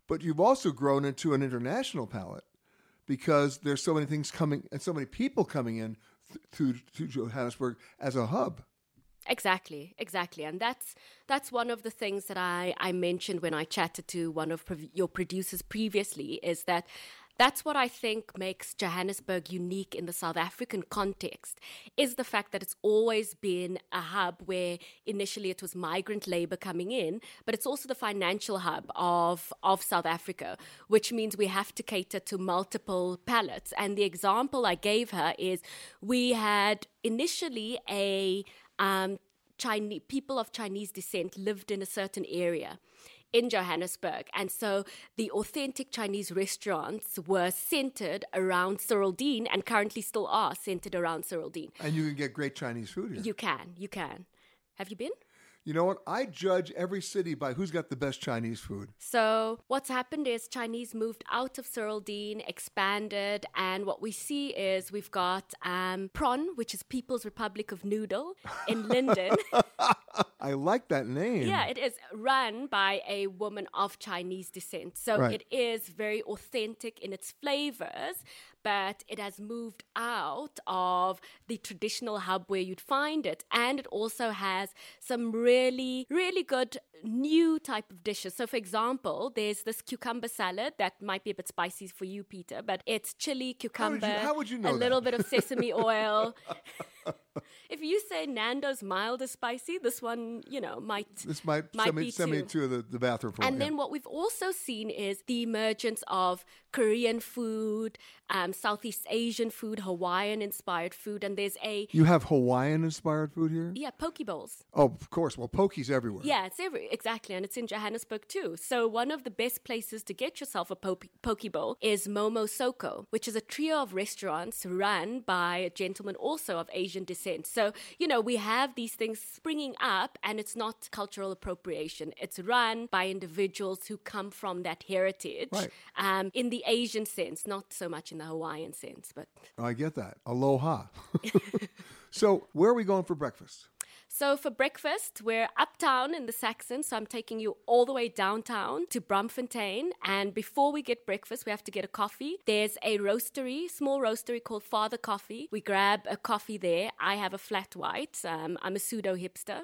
But you've also grown into an international palate because there's so many things coming and so many people coming in through to Johannesburg as a hub. Exactly, exactly, and that's that's one of the things that I I mentioned when I chatted to one of your producers previously is that that's what I think makes Johannesburg unique in the South African context is the fact that it's always been a hub where initially it was migrant labor coming in, but it's also the financial hub of of South Africa, which means we have to cater to multiple palates. And the example I gave her is we had initially a um, Chinese people of Chinese descent lived in a certain area in Johannesburg, and so the authentic Chinese restaurants were centered around Cyrildene, and currently still are centered around Cyrildene. And you can get great Chinese food here. You can, you can. Have you been? You know what? I judge every city by who's got the best Chinese food. So what's happened is Chinese moved out of Dean, expanded, and what we see is we've got um, Pron, which is People's Republic of Noodle in Linden. I like that name. Yeah, it is run by a woman of Chinese descent. So Right. it is very authentic in its flavors, but it has moved out of the traditional hub where you'd find it. And it also has some really, really good new type of dishes. So, for example, there's this cucumber salad that might be a bit spicy for you, Peter, but it's chili, cucumber, how would you know a little bit of sesame oil. if you say Nando's mild is spicy, this one, you know, might This might, might send me, be send me to the, the bathroom for And then what we've also seen is the emergence of Korean food, um, Southeast Asian food, Hawaiian inspired food, and there's a You have Hawaiian inspired food here? yeah poke bowls. Oh, of course. Well, poke's everywhere. Yeah, it's every exactly, and it's in Johannesburg too. So one of the best places to get yourself a poke, poke bowl is Momo Soko, which is a trio of restaurants run by a gentleman also of Asian descent. So you know we have these things springing up, and it's not cultural appropriation. It's run by individuals who come from that heritage, Right. um, in the Asian sense, not so much in the Hawaiian sense, but. I get that. Aloha. so, where are we going for breakfast? So for breakfast, we're uptown in the Saxon. So I'm taking you all the way downtown to Braamfontein. And before we get breakfast, we have to get a coffee. There's a roastery, small roastery called Father Coffee. We grab a coffee there. I have a flat white. Um, I'm a pseudo hipster.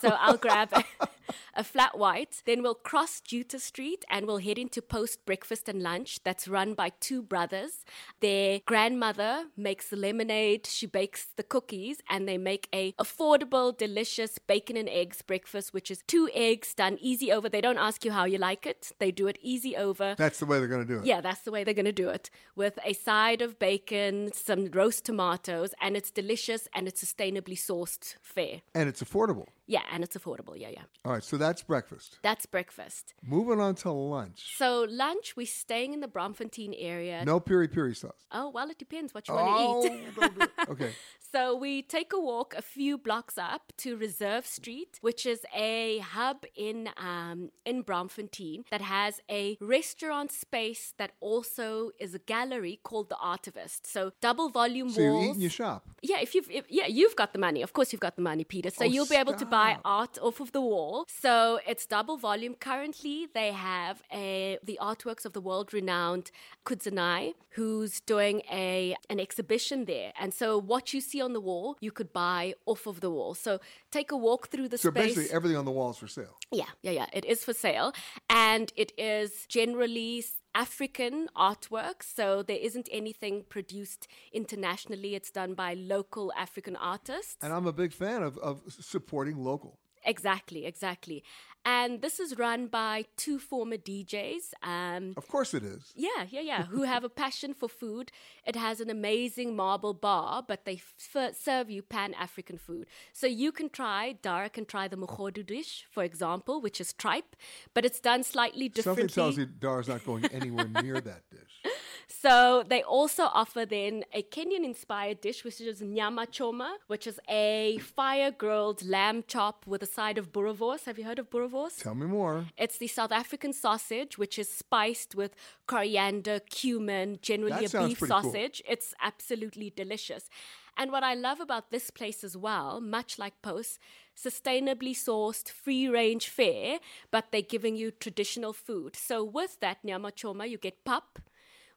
So I'll grab a, a flat white. Then we'll cross Juta Street and we'll head into post breakfast and lunch that's run by two brothers. Their grandmother makes the lemonade, she bakes the cookies, and they make a affordable, delicious bacon and eggs breakfast, which is two eggs done easy over. They don't ask you how you like it. They do it easy over. That's the way they're going to do it. Yeah, that's the way they're going to do it with a side of bacon, some roast tomatoes, and it's delicious and it's sustainably sourced fare. And it's affordable. Yeah, and it's affordable. Yeah, yeah. All right, so that's breakfast. That's breakfast. Moving on to lunch. So lunch, we're staying in the Braamfontein area. No piri piri sauce. Oh well, it depends what you Oh, want to eat. don't do it. Okay. So we take a walk a few blocks up to Reserve Street, which is a hub in um, in Braamfontein that has a restaurant space that also is a gallery called the Artivist. So double volume So you walls. eat and you shop. Yeah, if you've if, yeah, you've got the money. Of course, you've got the money, Peter. So Oh, you'll be able to buy art off of the wall. So it's double volume. Currently, they have a the artworks of the world renowned Kudzanai, who's doing a an exhibition there. And so what you see on the wall, you could buy off of the wall. So take a walk through the So space. So basically, everything on the wall is for sale. Yeah, yeah, yeah. It is for sale. And it is generally African artwork. So there isn't anything produced internationally. It's done by local African artists. And I'm a big fan of, of supporting local. Exactly, exactly. And this is run by two former DJs. Um, Of course it is. yeah, yeah, yeah. who have a passion for food. It has an amazing marble bar, but they f- serve you pan African food. So you can try, Dara can try the Mogodu dish, for example, which is tripe, but it's done slightly differently. Something tells you Dara's not going anywhere near that dish. So they also offer then a Kenyan inspired dish, which is nyama choma, which is a fire grilled lamb chop with a side of boerewors. Have you heard of boerewors? Tell me more. It's the South African sausage, which is spiced with coriander, cumin, generally That a beef pretty cool. sausage. It's absolutely delicious. And what I love about this place as well, much like Post, sustainably sourced, free range fare, but they're giving you traditional food. So with that nyama choma, you get pap,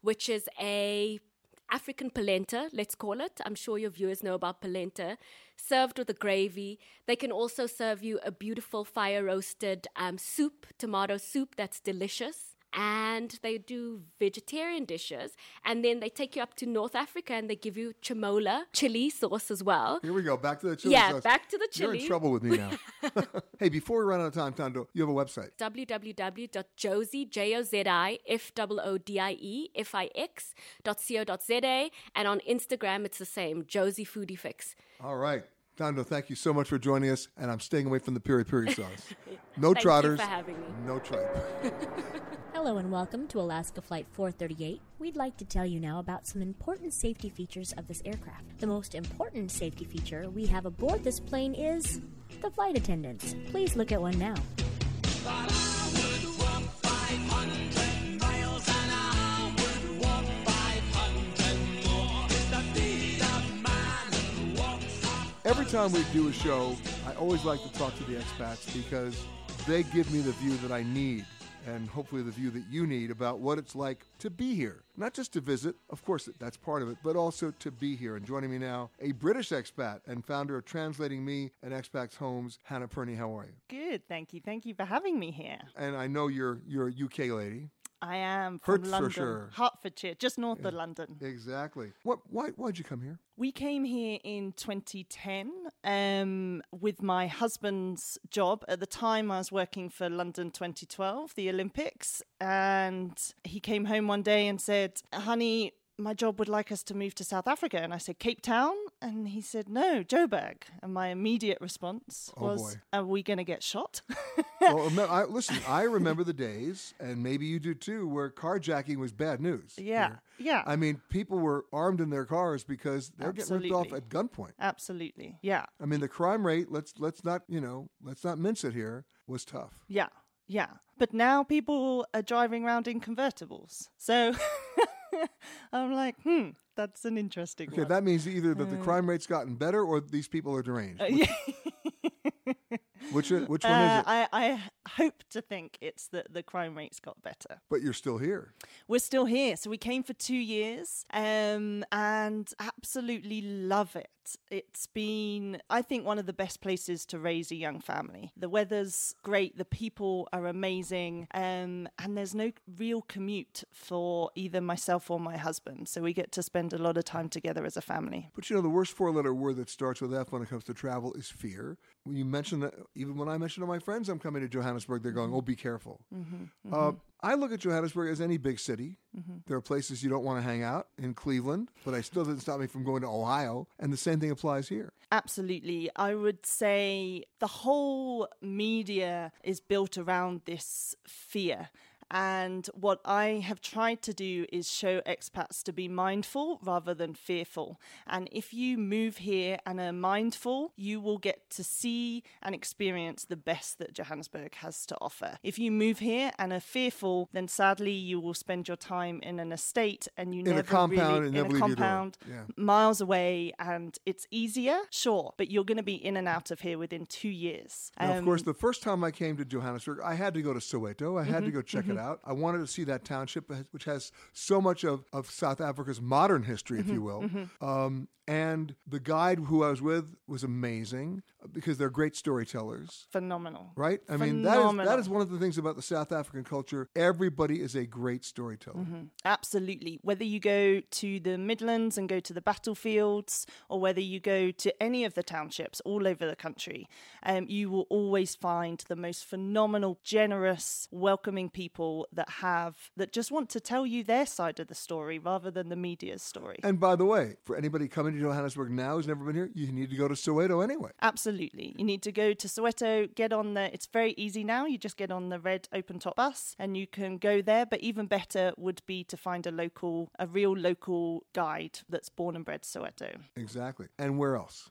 which is a African polenta, let's call it. I'm sure your viewers know about polenta, served with a gravy. They can also serve you a beautiful fire roasted um, soup, tomato soup that's delicious. And they do vegetarian dishes. And then they take you up to North Africa and they give you chermoula, chili sauce as well. Here we go. Back to the chili Yeah, sauce. back to the You're in chili. trouble with me now. hey, before we run out of time, Thando, you have a website. www.josie, J-O-Z-I-F-O-O-D-I-E, F-I-X, dot co. And on Instagram, it's the same, Jozi Foodie Fix. All right. Thando, thank you so much for joining us, and I'm staying away from the piri piri sauce. No Thank you trotters. for having me. No tripe. Hello and welcome to Alaska Flight 438. We'd like to tell you now about some important safety features of this aircraft. The most important safety feature we have aboard this plane is the flight attendants. Please look at one now. Every time we do a show, I always like to talk to the expats because they give me the view that I need and hopefully the view that you need about what it's like to be here. Not just to visit, of course, that's part of it, but also to be here. And joining me now, a British expat and founder of Translating Me and Expats Homes, Hannah Perney. How are you? Good, thank you. Thank you for having me here. And I know you're you're a UK lady. I am from Hertfordshire. London, Hertfordshire, just north of London. Exactly. What? Why? Why'd you come here? We came here in 2010 um, with my husband's job. At the time, I was working for London 2012, the Olympics, and he came home one day and said, "Honey." My job would like us to move to South Africa. And I said, Cape Town? And he said, No, Joburg. And my immediate response Oh, was, boy. Are we going to get shot? well, I, listen, I remember the days, and maybe you do too, where carjacking was bad news. Yeah, here. yeah. I mean, people were armed in their cars because they're getting ripped off at gunpoint. Absolutely. Yeah. I mean, the crime rate. Let's let's not you know let's not mince it here. Was tough. Yeah, yeah. But now people are driving around in convertibles. So I'm like, hmm, that's an interesting. Okay, one. that means either that the hmm. crime rate's gotten better or these people are deranged. Uh, which, which, which one is uh, it? I hope to think it's that the crime rates got better. But you're still here. We're still here. So we came for two years um, and absolutely love it. It's been, I think, one of the best places to raise a young family. The weather's great, the people are amazing, um, and there's no real commute for either myself or my husband. So we get to spend a lot of time together as a family. But you know, the worst four letter word that starts with F when it comes to travel is fear. When you mention that, even when I mention to my friends I'm coming to Johannesburg, they're going, oh, be careful. Mhm, Uh, I look at Johannesburg as any big city. Mhm. There are places you don't want to hang out in Cleveland, but I still didn't stop me from going to Ohio. And the same thing applies here. Absolutely. I would say the whole media is built around this fear. And what I have tried to do is show expats to be mindful rather than fearful. And if you move here and are mindful, you will get to see and experience the best that Johannesburg has to offer. If you move here and are fearful, then sadly you will spend your time in an estate and you In a never compound really in a leave your door. compound Yeah. miles away and it's easier, sure, but you're going to be in and out of here within two years. Now, of course, Um, the first time I came to Johannesburg, I had to go to Soweto. I had to Mhm, go check mhm. it out. I wanted to see that township, uh, which has so much of, of South Africa's modern history, if you Mhm, will. mhm. Um, and the guide who I was with was amazing uh, because they're great storytellers. phenomenal. Right? I mean, that is, that Phenomenal. is one of the things about the South African culture. Everybody is a great storyteller. Mhm. Absolutely. Whether you go to the Midlands and go to the battlefields, or whether you go to any of the townships all over the country, um, you will always find the most phenomenal, generous, welcoming people that have that just want to tell you their side of the story rather than the media's story. And by the way, for anybody coming to Johannesburg now who's never been here, you need to go to Soweto anyway. Absolutely. You need to go to Soweto, get on the, it's very easy now. You just get on the red open top bus and you can go there. But even better would be to find a local, a real local guide that's born and bred Soweto. Exactly. And where else?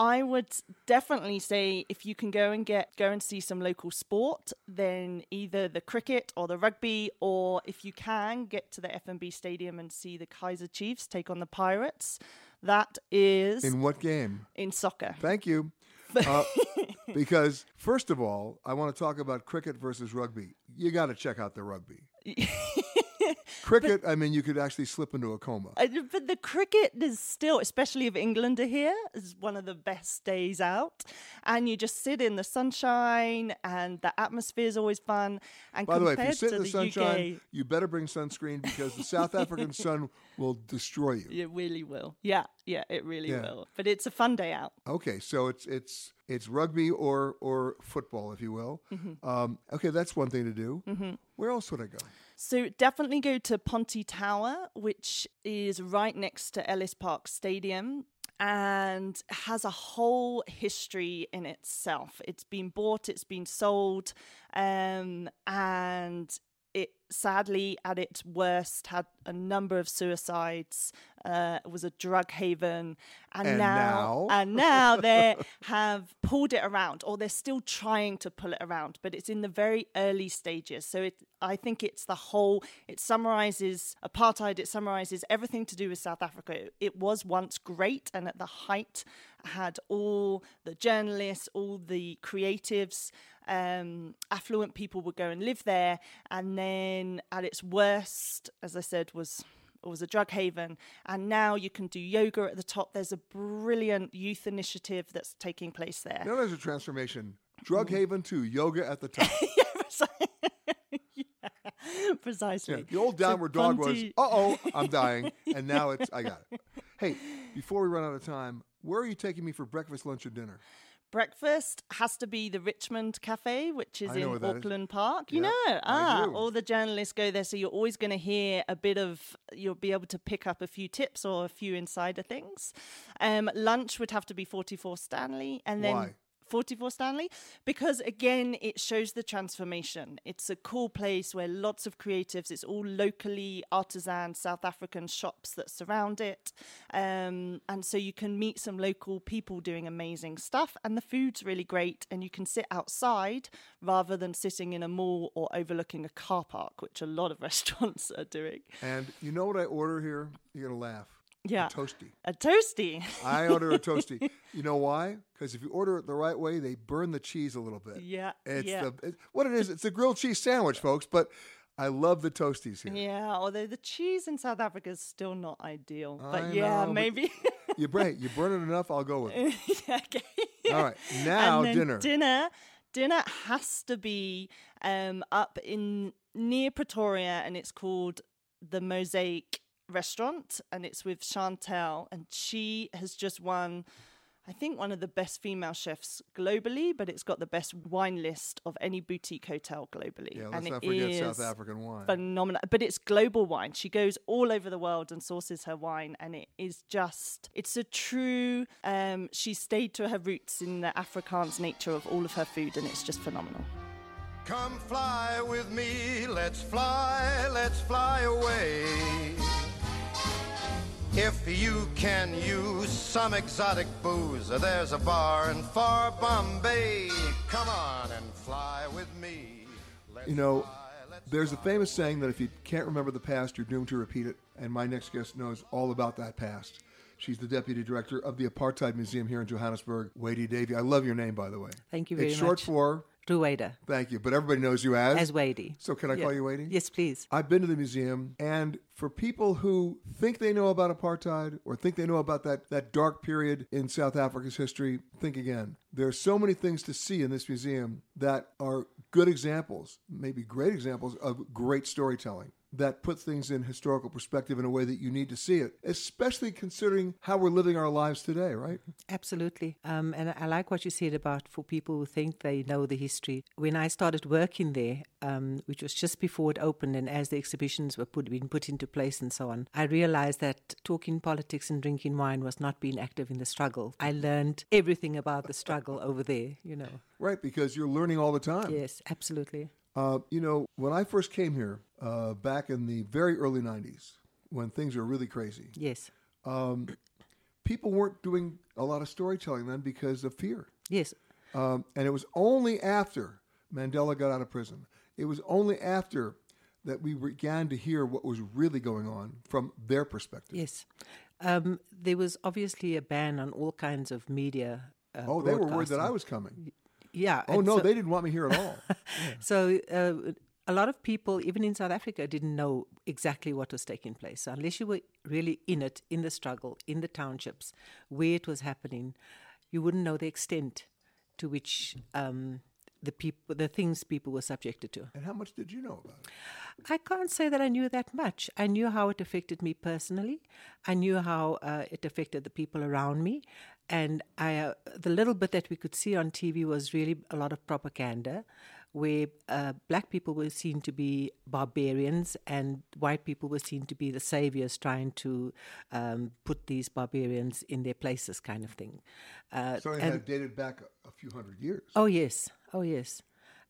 I would definitely say if you can go and get go and see some local sport, then either the cricket or the rugby, or if you can get to the FNB Stadium and see the Kaizer Chiefs take on the Pirates. That is In what game? in soccer. Thank you. Uh, because, first of all, I want to talk about cricket versus rugby. You got to check out the rugby. cricket, I mean, you could actually slip into a coma. Uh, But the cricket is still, especially if England are here, is one of the best days out. And you just sit in the sunshine, and the atmosphere is always fun. And By the way, if you sit in the sunshine, UK, you better bring sunscreen because the South African sun will destroy you. it really will. Yeah, yeah, it really Yeah. will. But it's a fun day out. Okay, so it's it's it's rugby or or football, if you will. Mhm. Um, okay, that's one thing to do. Mhm. Where else would I go? So definitely go to Ponte Tower, which is right next to Ellis Park Stadium and has a whole history in itself. It's been bought, it's been sold, um, and it sadly at its worst had a number of suicides uh, it was a drug haven and, And now, now? and now they have pulled it around or they're still trying to pull it around but it's in the very early stages. So it i think it's the whole it summarizes apartheid it summarizes everything to do with south africa. It, it was once great and at the height had all the journalists all the creatives um, affluent people would go and live there. And then at its worst as i said was was a drug haven and now you can do yoga at the top there's a brilliant youth initiative that's taking place there know, there's a transformation. Drug haven to yoga at the top. precisely Yeah, the old So downward dog was, uh oh, I'm dying. And now it's, I got it. Hey, before we run out of time, where are you taking me for breakfast, lunch, or dinner? Breakfast has to be the Richmond Cafe, which is I know where in that is. Auckland Park. You Yeah, know, ah, all the journalists go there, so you're always going to hear a bit of. You'll be able to pick up a few tips or a few insider things. Um, lunch would have to be 44 Stanley, and then. Why? 44 Stanley because again it shows the transformation. It's a cool place where lots of creatives, it's all locally artisan South African shops that surround it. Um, and so you can meet some local people doing amazing stuff and the food's really great and you can sit outside rather than sitting in a mall or overlooking a car park, which a lot of restaurants are doing. And you know what I order here? You're going to laugh. Yeah. A toasty. A toasty. I order a toasty. You know why? Because if you order it the right way, they burn the cheese a little bit. Yeah, It's yeah. the it, what it is. It's a grilled cheese sandwich, folks. But I love the toasties here. Yeah, although the cheese in South Africa is still not ideal. I But yeah, know, but maybe. You bring you burn it enough, I'll go with it. yeah, okay. All right, now and then dinner. Dinner. Dinner has to be um, up in near Pretoria, and it's called the Mosaic Restaurant, and it's with Chantel, and she has just won. I think one of the best female chefs globally, but it's got the best wine list of any boutique hotel globally. Yeah, let's and it not forget South African wine. Phenomenal, but it's global wine. She goes all over the world and sources her wine, and it is just, it's a true. Um, she stayed to her roots in the Afrikaans nature of all of her food, and it's just phenomenal. Come fly with me, let's fly, let's fly away. If you can use some exotic booze, there's a bar in far Bombay. Come on and fly with me. You know, there's a famous saying that if you can't remember the past, you're doomed to repeat it. And my next guest knows all about that past. She's the deputy director of the Apartheid Museum here in Johannesburg, Wayde Davy. I love your name, by the way. Thank you very much. It's short much. for. Thank you, but everybody knows you as As Wayde. So can I Yeah. call you Wayde? Yes, please. I've been to the museum, and for people who think they know about apartheid or think they know about that, that dark period in South Africa's history, think again. There are so many things to see in this museum that are good examples, maybe great examples of great storytelling that put things in historical perspective in a way that you need to see it, especially considering how we're living our lives today, right? Absolutely. Um, and I like what you said about for people who think they know the history. When I started working there, um, which was just before it opened, and as the exhibitions were put, being put into place and so on, I realized that talking politics and drinking wine was not being active in the struggle. I learned everything about the struggle over there, you know. Right, because you're learning all the time. Yes, absolutely. Uh, you know, when I first came here uh, back in the very early 90s, when things were really crazy, Yes. um, people weren't doing a lot of storytelling then because of fear. Yes. Um, and it was only after Mandela got out of prison, it was only after that we began to hear what was really going on from their perspective. Yes. Um, there was obviously a ban on all kinds of media. Uh, Oh, they were worried that I was coming. Yeah. Oh, no, so- they didn't want me here at all. So uh, a lot of people, even in South Africa, didn't know exactly what was taking place. So unless you were really in it, in the struggle, in the townships, where it was happening, you wouldn't know the extent to which um, the people, the things people were subjected to. And how much did you know about it? I can't say that I knew that much. I knew how it affected me personally. I knew how uh, it affected the people around me, and I, uh, the little bit that we could see on TV was really a lot of propaganda, where uh, black people were seen to be barbarians and white people were seen to be the saviors, trying to um, put these barbarians in their places, kind of thing. Uh, So it and- had dated back a, a few hundred years. Oh yes, oh yes,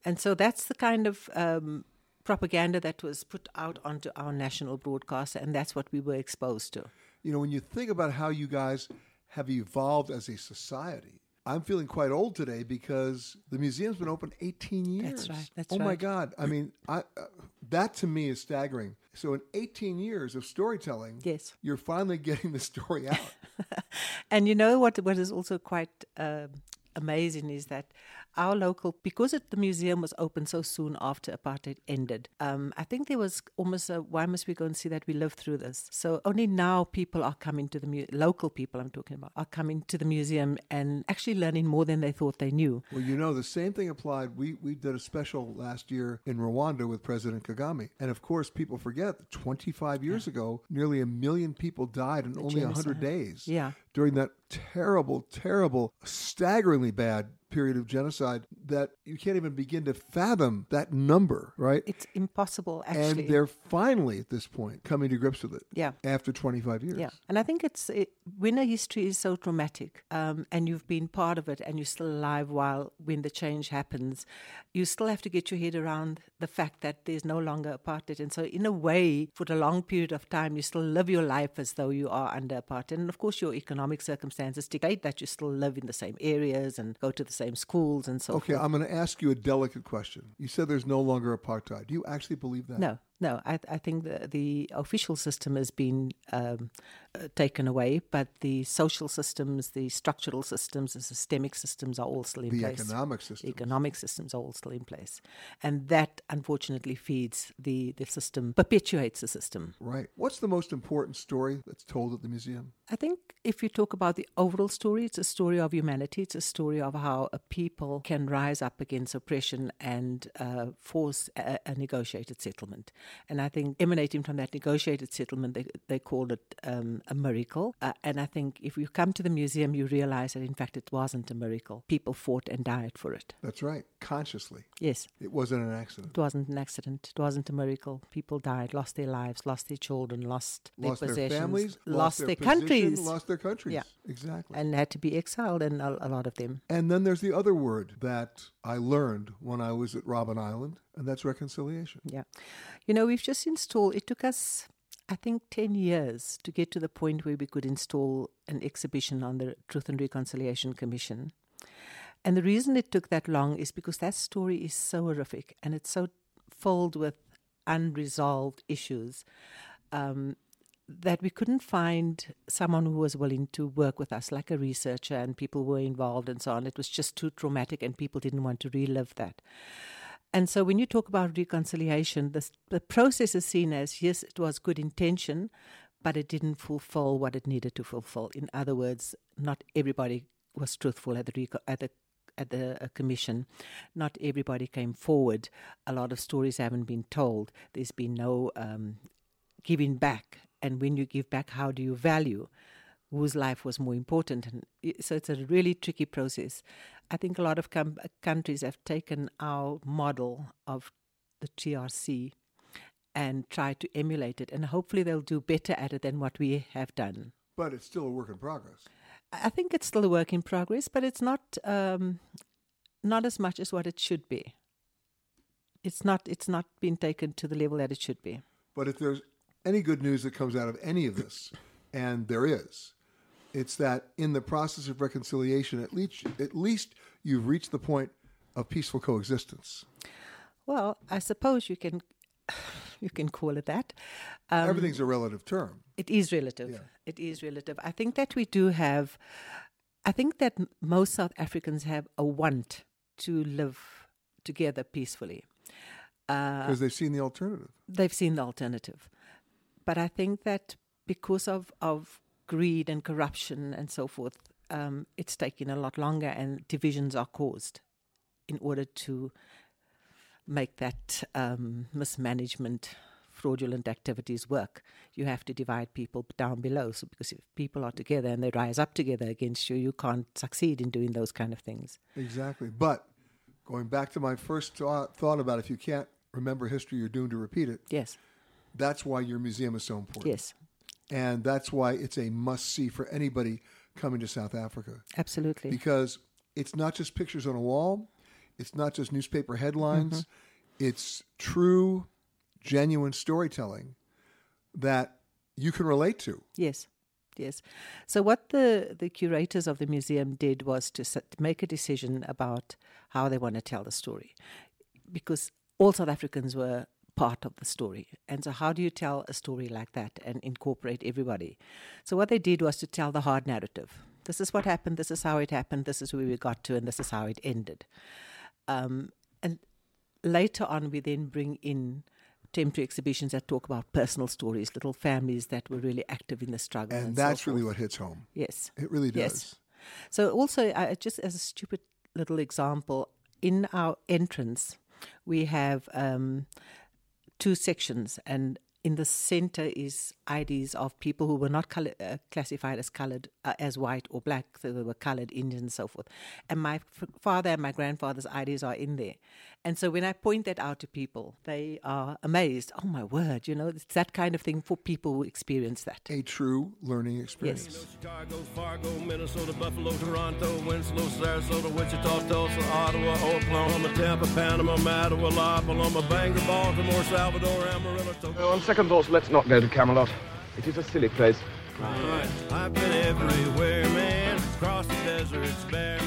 and so that's the kind of um, propaganda that was put out onto our national broadcaster, and that's what we were exposed to. You know, when you think about how you guys have evolved as a society, I'm feeling quite old today because the museum's been open 18 years. That's right, that's right. oh my. God! I mean, I, uh, that to me is staggering. So in 18 years of storytelling, Yes. you're finally getting the story out. And you know what? What is also quite um amazing is that our local, because it, the museum was open so soon after apartheid ended, um, I think there was almost a why must we go and see that we lived through this? So only now people are coming to the mu- local people I'm talking about are coming to the museum and actually learning more than they thought they knew. Well, you know, the same thing applied. We we did a special last year in Rwanda with President Kagame, and of course, people forget that 25 years ago, nearly a million people died in only 100 days. Yeah. During that terrible, terrible, staggeringly bad period of genocide that you can't even begin to fathom that number, right? It's impossible, actually. And they're finally at this point coming to grips with it. Yeah. After 25 years. Yeah, and I think it's it, when a history is so traumatic, um, and you've been part of it, and you're still alive while when the change happens, you still have to get your head around the fact that there's no longer apartheid, and so in a way, for a long period of time, you still live your life as though you are under apartheid, and of course, your economic circumstances dictate that you still live in the same areas and go to the same schools and so Okay, forth. I'm going to ask you a delicate question. You said there's no longer apartheid. Do you actually believe that? No, no. I, I think the, the official system has been um, uh, taken away, but the social systems, the structural systems, the systemic systems are all still in The place. economic systems. The economic systems are all still in place. And that, unfortunately, feeds the, the system, perpetuates the system. Right. What's the most important story that's told at the museum? I think if you talk about the overall story, it's a story of humanity. It's a story of how a people can rise up against oppression and uh, force a, a negotiated settlement. And I think emanating from that negotiated settlement, they, they called it um, a miracle. Uh, and I think if you come to the museum, you realize that in fact it wasn't a miracle. People fought and died for it. That's right. Consciously. Yes. It wasn't an accident. It wasn't an accident. It wasn't a miracle. People died, lost their lives, lost their children, lost, Lost their their possessions, families, lost, lost their, their position, countries, lost their countries. Yeah, exactly. and had to be exiled, and a, a lot of them. And then there's the other word that I learned when I was at Robben Island, and that's reconciliation. Yeah. You know, we've just installed, it took us, I think, 10 years to get to the point where we could install an exhibition on the Truth and Reconciliation Commission. And the reason it took that long is because that story is so horrific and it's so filled with unresolved issues um, that we couldn't find someone who was willing to work with us, like a researcher, and people were involved and so on. It was just too traumatic, and people didn't want to relive that. And so, when you talk about reconciliation, the, the process is seen as yes, it was good intention, but it didn't fulfill what it needed to fulfill. In other words, not everybody was truthful at the at the at the uh, commission. Not everybody came forward. A lot of stories haven't been told. There's been no um, giving back. And when you give back, how do you value? Whose life was more important? And so it's a really tricky process. I think a lot of com- countries have taken our model of the TRC and tried to emulate it, and hopefully they'll do better at it than what we have done. But it's still a work in progress. I think it's still a work in progress, but it's not um, not as much as what it should be. It's not it's not been taken to the level that it should be. But if there's any good news that comes out of any of this, and there is, it's that in the process of reconciliation, at least at least you've reached the point of peaceful coexistence. Well, I suppose you can you can call it that. Um, Everything's a relative term. It is relative. It is relative. I think that we do have. I think that m- most South Africans have a want to live together peacefully. Uh, Because they've seen the alternative. they've seen the alternative. But I think that because of, of greed and corruption and so forth, um, it's taking a lot longer and divisions are caused in order to make that um, mismanagement, fraudulent activities work. You have to divide people down below. So because if people are together and they rise up together against you, you can't succeed in doing those kind of things. Exactly. But going back to my first thought, thought about if you can't remember history, you're doomed to repeat it. Yes. That's why your museum is so important. Yes. And that's why it's a must see for anybody coming to South Africa. Absolutely. Because it's not just pictures on a wall, it's not just newspaper headlines, mm-hmm. it's true, genuine storytelling that you can relate to. Yes, yes. So what the the curators of the museum did was to set, make a decision about how they want to tell the story, because all South Africans were part of the story. And so, how do you tell a story like that and incorporate everybody? So, what they did was to tell the hard narrative. This is what happened. This is how it happened. This is where we got to, and this is how it ended. Um, and later on, we then bring in temporary exhibitions that talk about personal stories, little families that were really active in the struggle. And, And, so that's really what hits home. Yes. It really does. Yes. So also, uh, just as a stupid little example, in our entrance, we have um, two sections, and in the center is IDs of people who were not color, uh, classified as colored, uh, as white or black, so they were colored Indians and so forth. And my f- father and my grandfather's IDs are in there. And so when I point that out to people, they are amazed. Oh my word, you know, it's that kind of thing for people who experience that. A true learning experience. Chicago, Fargo, Minnesota, Buffalo, Toronto, Winslow, Sarasota, Wichita, Tulsa, Ottawa, Oklahoma, Tampa, Panama, Mattawa, La Paloma, Bangor, Baltimore, Salvador, Amarillo, Tokyo. On second thoughts, let's not go to Camelot. It is a silly place. Right. I've been everywhere, man. Across the deserts, bare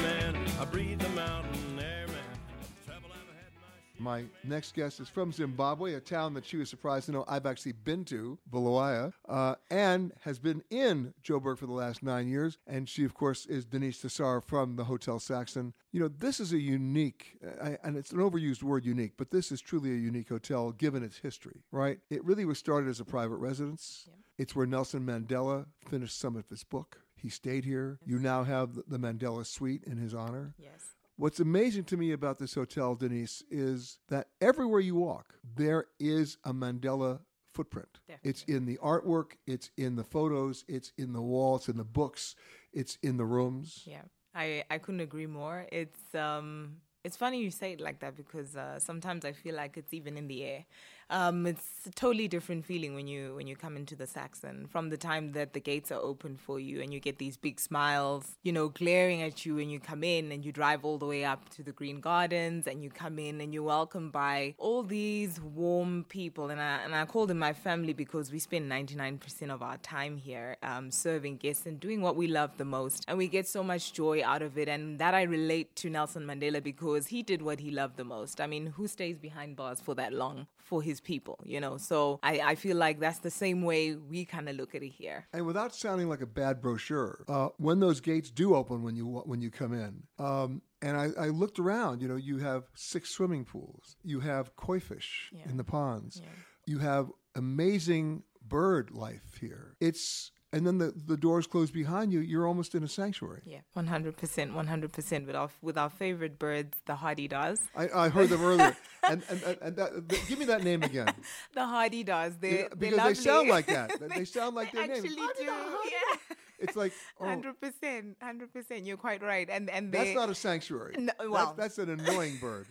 My next guest is from Zimbabwe, a town that she was surprised to know I've actually been to, Bulawayo, uh, and has been in Joburg for the last nine years. And she, of course, is Denise Tassar from the Hotel Saxon. You know, this is a unique, uh, and it's an overused word, unique, but this is truly a unique hotel given its history, right? It really was started as a private residence. Yeah. It's where Nelson Mandela finished some of his book. He stayed here. You now have the Mandela Suite in his honor. Yes. What's amazing to me about this hotel, Denise, is that everywhere you walk, there is a Mandela footprint. Definitely. It's in the artwork, it's in the photos, it's in the walls, in the books, it's in the rooms. Yeah. I, I couldn't agree more. It's um it's funny you say it like that because uh, sometimes I feel like it's even in the air. Um, it's a totally different feeling when you when you come into the Saxon. From the time that the gates are open for you and you get these big smiles, you know, glaring at you when you come in, and you drive all the way up to the Green Gardens, and you come in and you're welcomed by all these warm people. And I and I call them my family because we spend 99% of our time here um, serving guests and doing what we love the most, and we get so much joy out of it. And that I relate to Nelson Mandela because he did what he loved the most. I mean, who stays behind bars for that long for his people, you know? So I, I feel like that's the same way we kind of look at it here. And without sounding like a bad brochure, uh, when those gates do open when you when you come in, um, and I, I, looked around, you know, you have six swimming pools, you have koi fish yeah. in the ponds, yeah. you have amazing bird life here. It's and then the, the doors close behind you, you're almost in a sanctuary. Yeah, 100%, 100%. With our, with our favorite birds, the hadedas. I, I heard them earlier. and and, and, and that, the, give me that name again. the hadedas. They, yeah, because they sound like that. they sound like they their actually name. do. Yeah. It's like oh. hundred percent, hundred percent. You're quite right, and and that's not a sanctuary. No, well, that's, that's an annoying bird.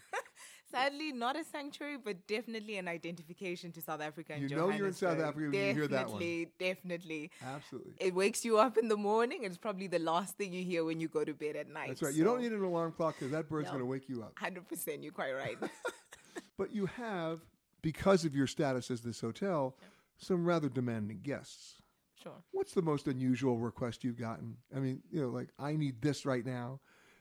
Sadly, not a sanctuary, but definitely an identification to South Africa. you know you're in South Africa when you hear that one. Definitely, definitely. Absolutely. It wakes you up in the morning. It's probably the last thing you hear when you go to bed at night. That's right. So. You don't need an alarm clock because that bird's No. going to wake you up. Hundred percent. You're quite right. But you have, because of your status as this hotel, some rather demanding guests. Sure. What's the most unusual request you've gotten? I mean, you know, like I need this right now.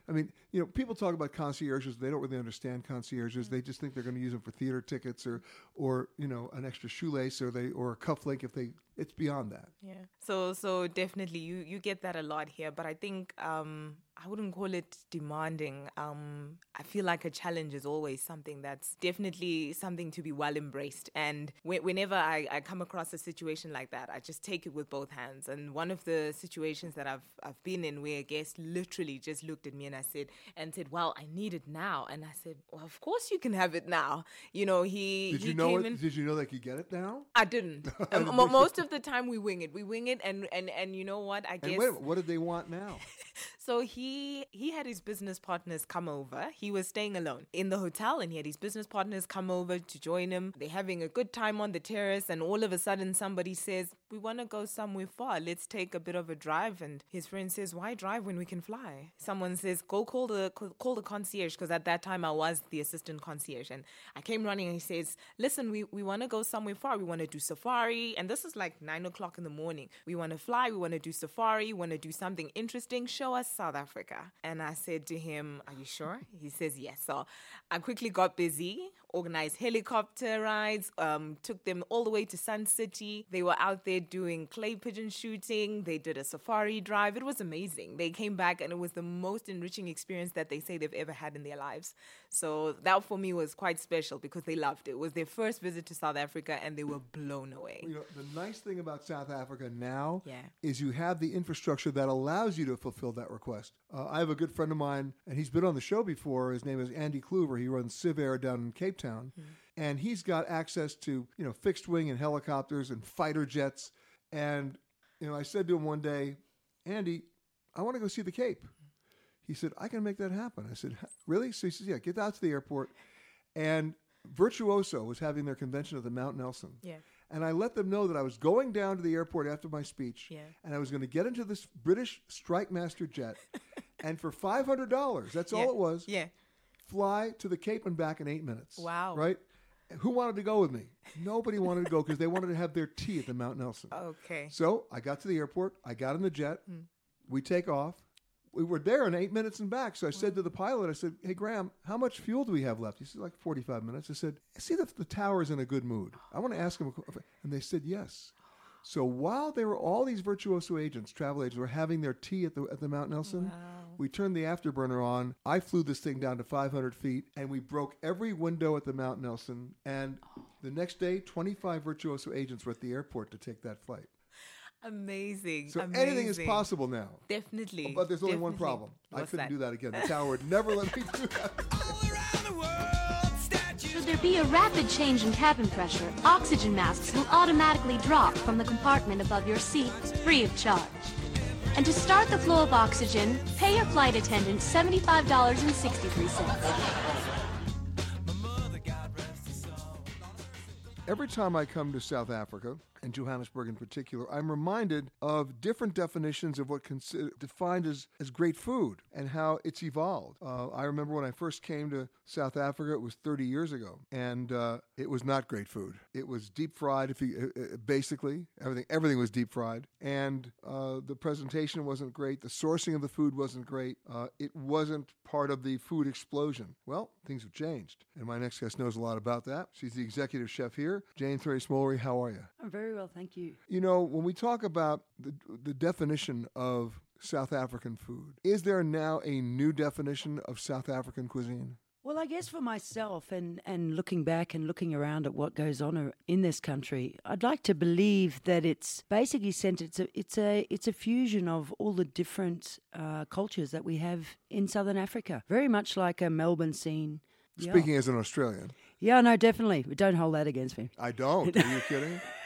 I mean, you know, people talk about concierges. They don't really understand concierges. They just think they're going to use them for theater tickets or, or you know, an extra shoelace or they or a cufflink if they. It's beyond that. Yeah. So so definitely you you get that a lot here, but I think um I wouldn't call it demanding. Um I feel like a challenge is always something that's definitely something to be well embraced. And whe- whenever I, I come across a situation like that, I just take it with both hands. And one of the situations that I've I've been in where a guest literally just looked at me and I said and said, "Well, I need it now." And I said, "Well, of course you can have it now." You know, he Did he you know it? in. Did you know they could get it now? I didn't. Um, most of the time we wing it. We wing it, and and and you know what? I guess. wait, what did they want now? So he he had his business partners come over. He was staying alone in the hotel, and he had his business partners come over to join him. They're having a good time on the terrace, and all of a sudden somebody says, "We want to go somewhere far. Let's take a bit of a drive." And his friend says, "Why drive when we can fly?" Someone says, "Go call the call the concierge," because at that time I was the assistant concierge, and I came running, and he says, "Listen, we we want to go somewhere far. We want to do safari, and this is like nine o'clock in the morning. We want to fly. We want to do safari. We want to do something interesting. Show us South Africa." And I said to him, "Are you sure?" He says, "Yes." So I quickly got busy, organized helicopter rides, um, took them all the way to Sun City. They were out there doing clay pigeon shooting. They did a safari drive. It was amazing. They came back, and it was the most enriching experience that they say they've ever had in their lives. So that for me was quite special because they loved it. It was their first visit to South Africa, and they were blown away. You know, the nice thing about South Africa now Yeah. is you have the infrastructure that allows you to fulfill that request. Uh, I have a good friend of mine, and he's been on the show before. His name is Andy Kluver. He runs Civair down in Cape Town, hmm. and he's got access to you know fixed wing and helicopters and fighter jets. And you know, I said to him one day, Andy, I want to go see the Cape. He said, I can make that happen. I said, Really? So he says, Yeah, get out to the airport. And Virtuoso was having their convention at the Mount Nelson. Yeah. And I let them know that I was going down to the airport after my speech. Yeah. And I was going to get into this British Strike Master jet. and for $500, that's all it was, Yeah. Fly to the Cape and back in eight minutes. Wow. Right? Who wanted to go with me? Nobody wanted to go because they wanted to have their tea at the Mount Nelson. Okay. So I got to the airport. I got in the jet. Hmm. We take off. we were there in eight minutes and back. So I said to the pilot, I said, "Hey Graham, how much fuel do we have left?" He said, "Like 45 minutes." I said, "See if the tower's in a good mood. I want to ask him." a And they said yes. So while there were all these virtuoso agents, travel agents, were having their tea at the at the Mount Nelson, we turned the afterburner on. I flew this thing down to 500 feet, and we broke every window at the Mount Nelson. And the next day, 25 virtuoso agents were at the airport to take that flight. Amazing. So amazing. anything is possible now. Definitely. But there's only one definitely. problem. I couldn't that? do that again. The tower would never let me do that. Be a rapid change in cabin pressure, oxygen masks will automatically drop from the compartment above your seat, free of charge. And to start the flow of oxygen, pay your flight attendant $75.63. Every time I come to South Africa, and Johannesburg in particular, I'm reminded of different definitions of what consider, defined as, as great food and how it's evolved. Uh, I remember when I first came to South Africa, it was 30 years ago, and uh, it was not great food. It was deep fried, if you, uh, uh, basically everything everything was deep fried, and uh, the presentation wasn't great. The sourcing of the food wasn't great. Uh, it wasn't part of the food explosion. Well, things have changed, and my next guest knows a lot about that. She's the executive chef here, Jane Thray Smollery. How are you? I'm very well, thank you. You know, when we talk about the, the definition of South African food, is there now a new definition of South African cuisine? Well, I guess for myself and, and looking back and looking around at what goes on in this country, I'd like to believe that it's basically centered. It's a it's a it's a fusion of all the different uh, cultures that we have in Southern Africa. Very much like a Melbourne scene. Yeah. Speaking as an Australian, Yeah, no, definitely. Don't hold that against me. I don't. Are you kidding?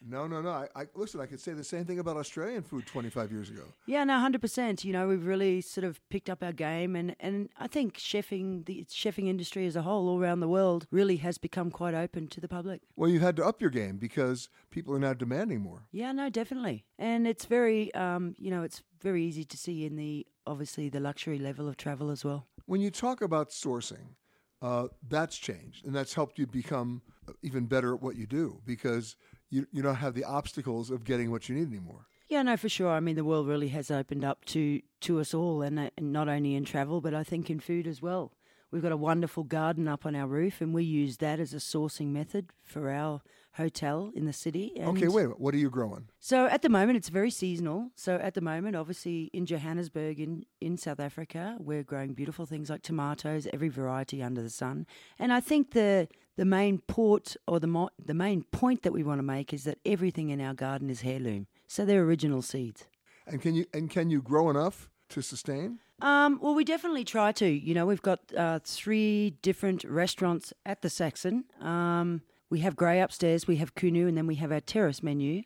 No, no, no. I, I listen. I could say the same thing about Australian food 25 years ago. Yeah, no, hundred percent. You know, we've really sort of picked up our game, and, and I think chefing, the chefing industry as a whole, all around the world, really has become quite open to the public. Well, you had to up your game because people are now demanding more. Yeah, no, definitely, and it's very, um, you know, it's very easy to see in the obviously the luxury level of travel as well. When you talk about sourcing, uh, that's changed, and that's helped you become even better at what you do because you you don't have the obstacles of getting what you need anymore. Yeah, no, for sure. I mean, the world really has opened up to to us all, and, uh, and not only in travel, but I think in food as well. We've got a wonderful garden up on our roof, and we use that as a sourcing method for our hotel in the city. And okay, wait a minute. What are you growing? So at the moment, it's very seasonal. So at the moment, obviously in Johannesburg, in, in South Africa, we're growing beautiful things like tomatoes, every variety under the sun. And I think the the main port or the mo- the main point that we want to make is that everything in our garden is heirloom. So they're original seeds. And can you and can you grow enough to sustain? Um, well, we definitely try to. You know, we've got uh, three different restaurants at the Saxon. Um, we have Grei upstairs, we have Qunu, and then we have our terrace menu.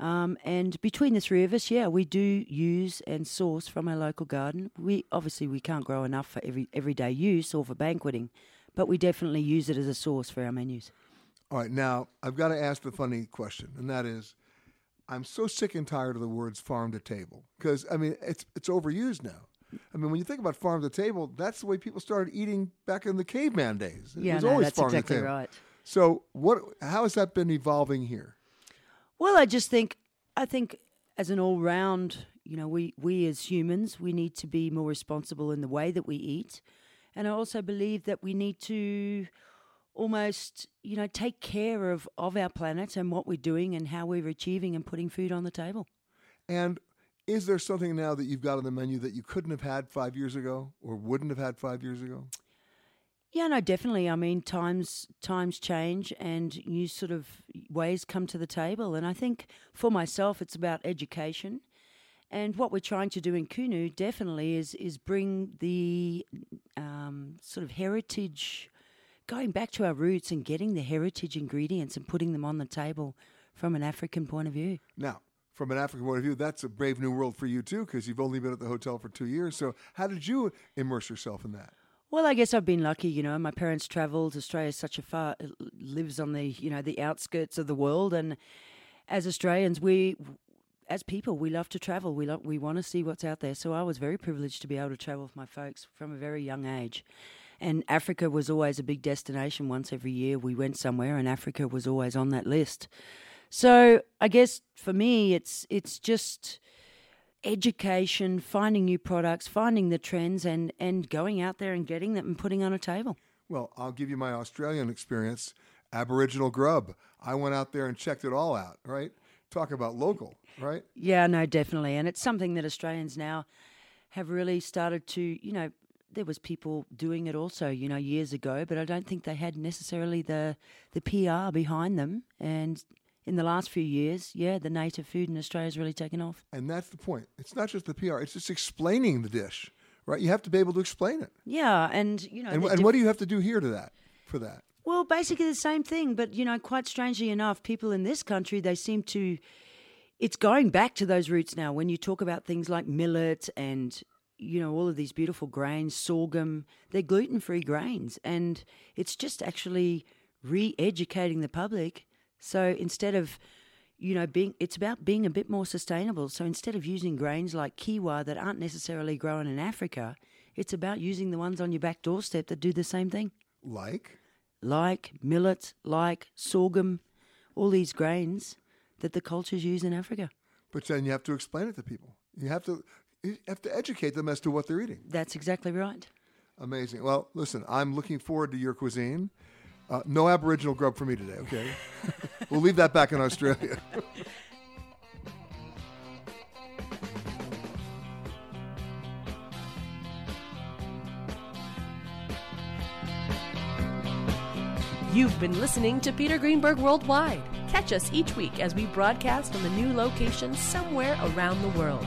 Um, and between the three of us, yeah, we do use and source from our local garden. We obviously we can't grow enough for every everyday use or for banqueting, but we definitely use it as a source for our menus. All right, now I've got to ask the funny question, and that is, I'm so sick and tired of the words farm to table because I mean it's it's overused now. I mean, when you think about farm to table, that's the way people started eating back in the caveman days. It Yeah, was no, always that's farm exactly to table. right. So, what? How has that been evolving here? Well, I just think I think as an all round, you know, we we as humans, we need to be more responsible in the way that we eat. And I also believe that we need to almost, you know, take care of, of our planet and what we're doing and how we're achieving and putting food on the table. And is there something now that you've got on the menu that you couldn't have had five years ago or wouldn't have had five years ago? Yeah, no, definitely. I mean, times times change and new sort of ways come to the table. And I think for myself, it's about education. And what we're trying to do in Qunu definitely is is bring the um, sort of heritage, going back to our roots and getting the heritage ingredients and putting them on the table from an African point of view. Now, from an African point of view, that's a brave new world for you too, because you've only been at the hotel for two years. So, how did you immerse yourself in that? Well, I guess I've been lucky. You know, my parents travelled. Australia's such a far lives on the you know the outskirts of the world, and as Australians, we as people we love to travel. We love, we want to see what's out there. So I was very privileged to be able to travel with my folks from a very young age. And Africa was always a big destination. Once every year, we went somewhere, and Africa was always on that list. So I guess for me, it's it's just education, finding new products, finding the trends, and, and going out there and getting them and putting on a table. Well, I'll give you my Australian experience Aboriginal grub. I went out there and checked it all out, right? Talk about local, right? Yeah, no, definitely. And it's something that Australians now have really started to, you know, there was people doing it also, you know, years ago, but I don't think they had necessarily the the PR behind them. And in the last few years, yeah, the native food in Australia has really taken off. And that's the point. It's not just the PR; it's just explaining the dish, right? You have to be able to explain it. Yeah, and you know, And, and diff- what do you have to do here to that for that? Well, basically the same thing, but you know, quite strangely enough, people in this country they seem to. It's going back to those roots now. When you talk about things like millet and you know all of these beautiful grains, sorghum, they're gluten-free grains, and it's just actually re-educating the public. So instead of you know being, it's about being a bit more sustainable. So instead of using grains like quinoa that aren't necessarily grown in Africa, it's about using the ones on your back doorstep that do the same thing Like like millet, like sorghum, all these grains that the cultures use in Africa. But then you have to explain it to people. You have to you have to educate them as to what they're eating. That's exactly right. Amazing. Well, listen, I'm looking forward to your cuisine. Uh, no Aboriginal grub for me today, okay? we'll leave that back in Australia. You've been listening to Peter Greenberg Worldwide. Catch us each week as we broadcast from a new location somewhere around the world.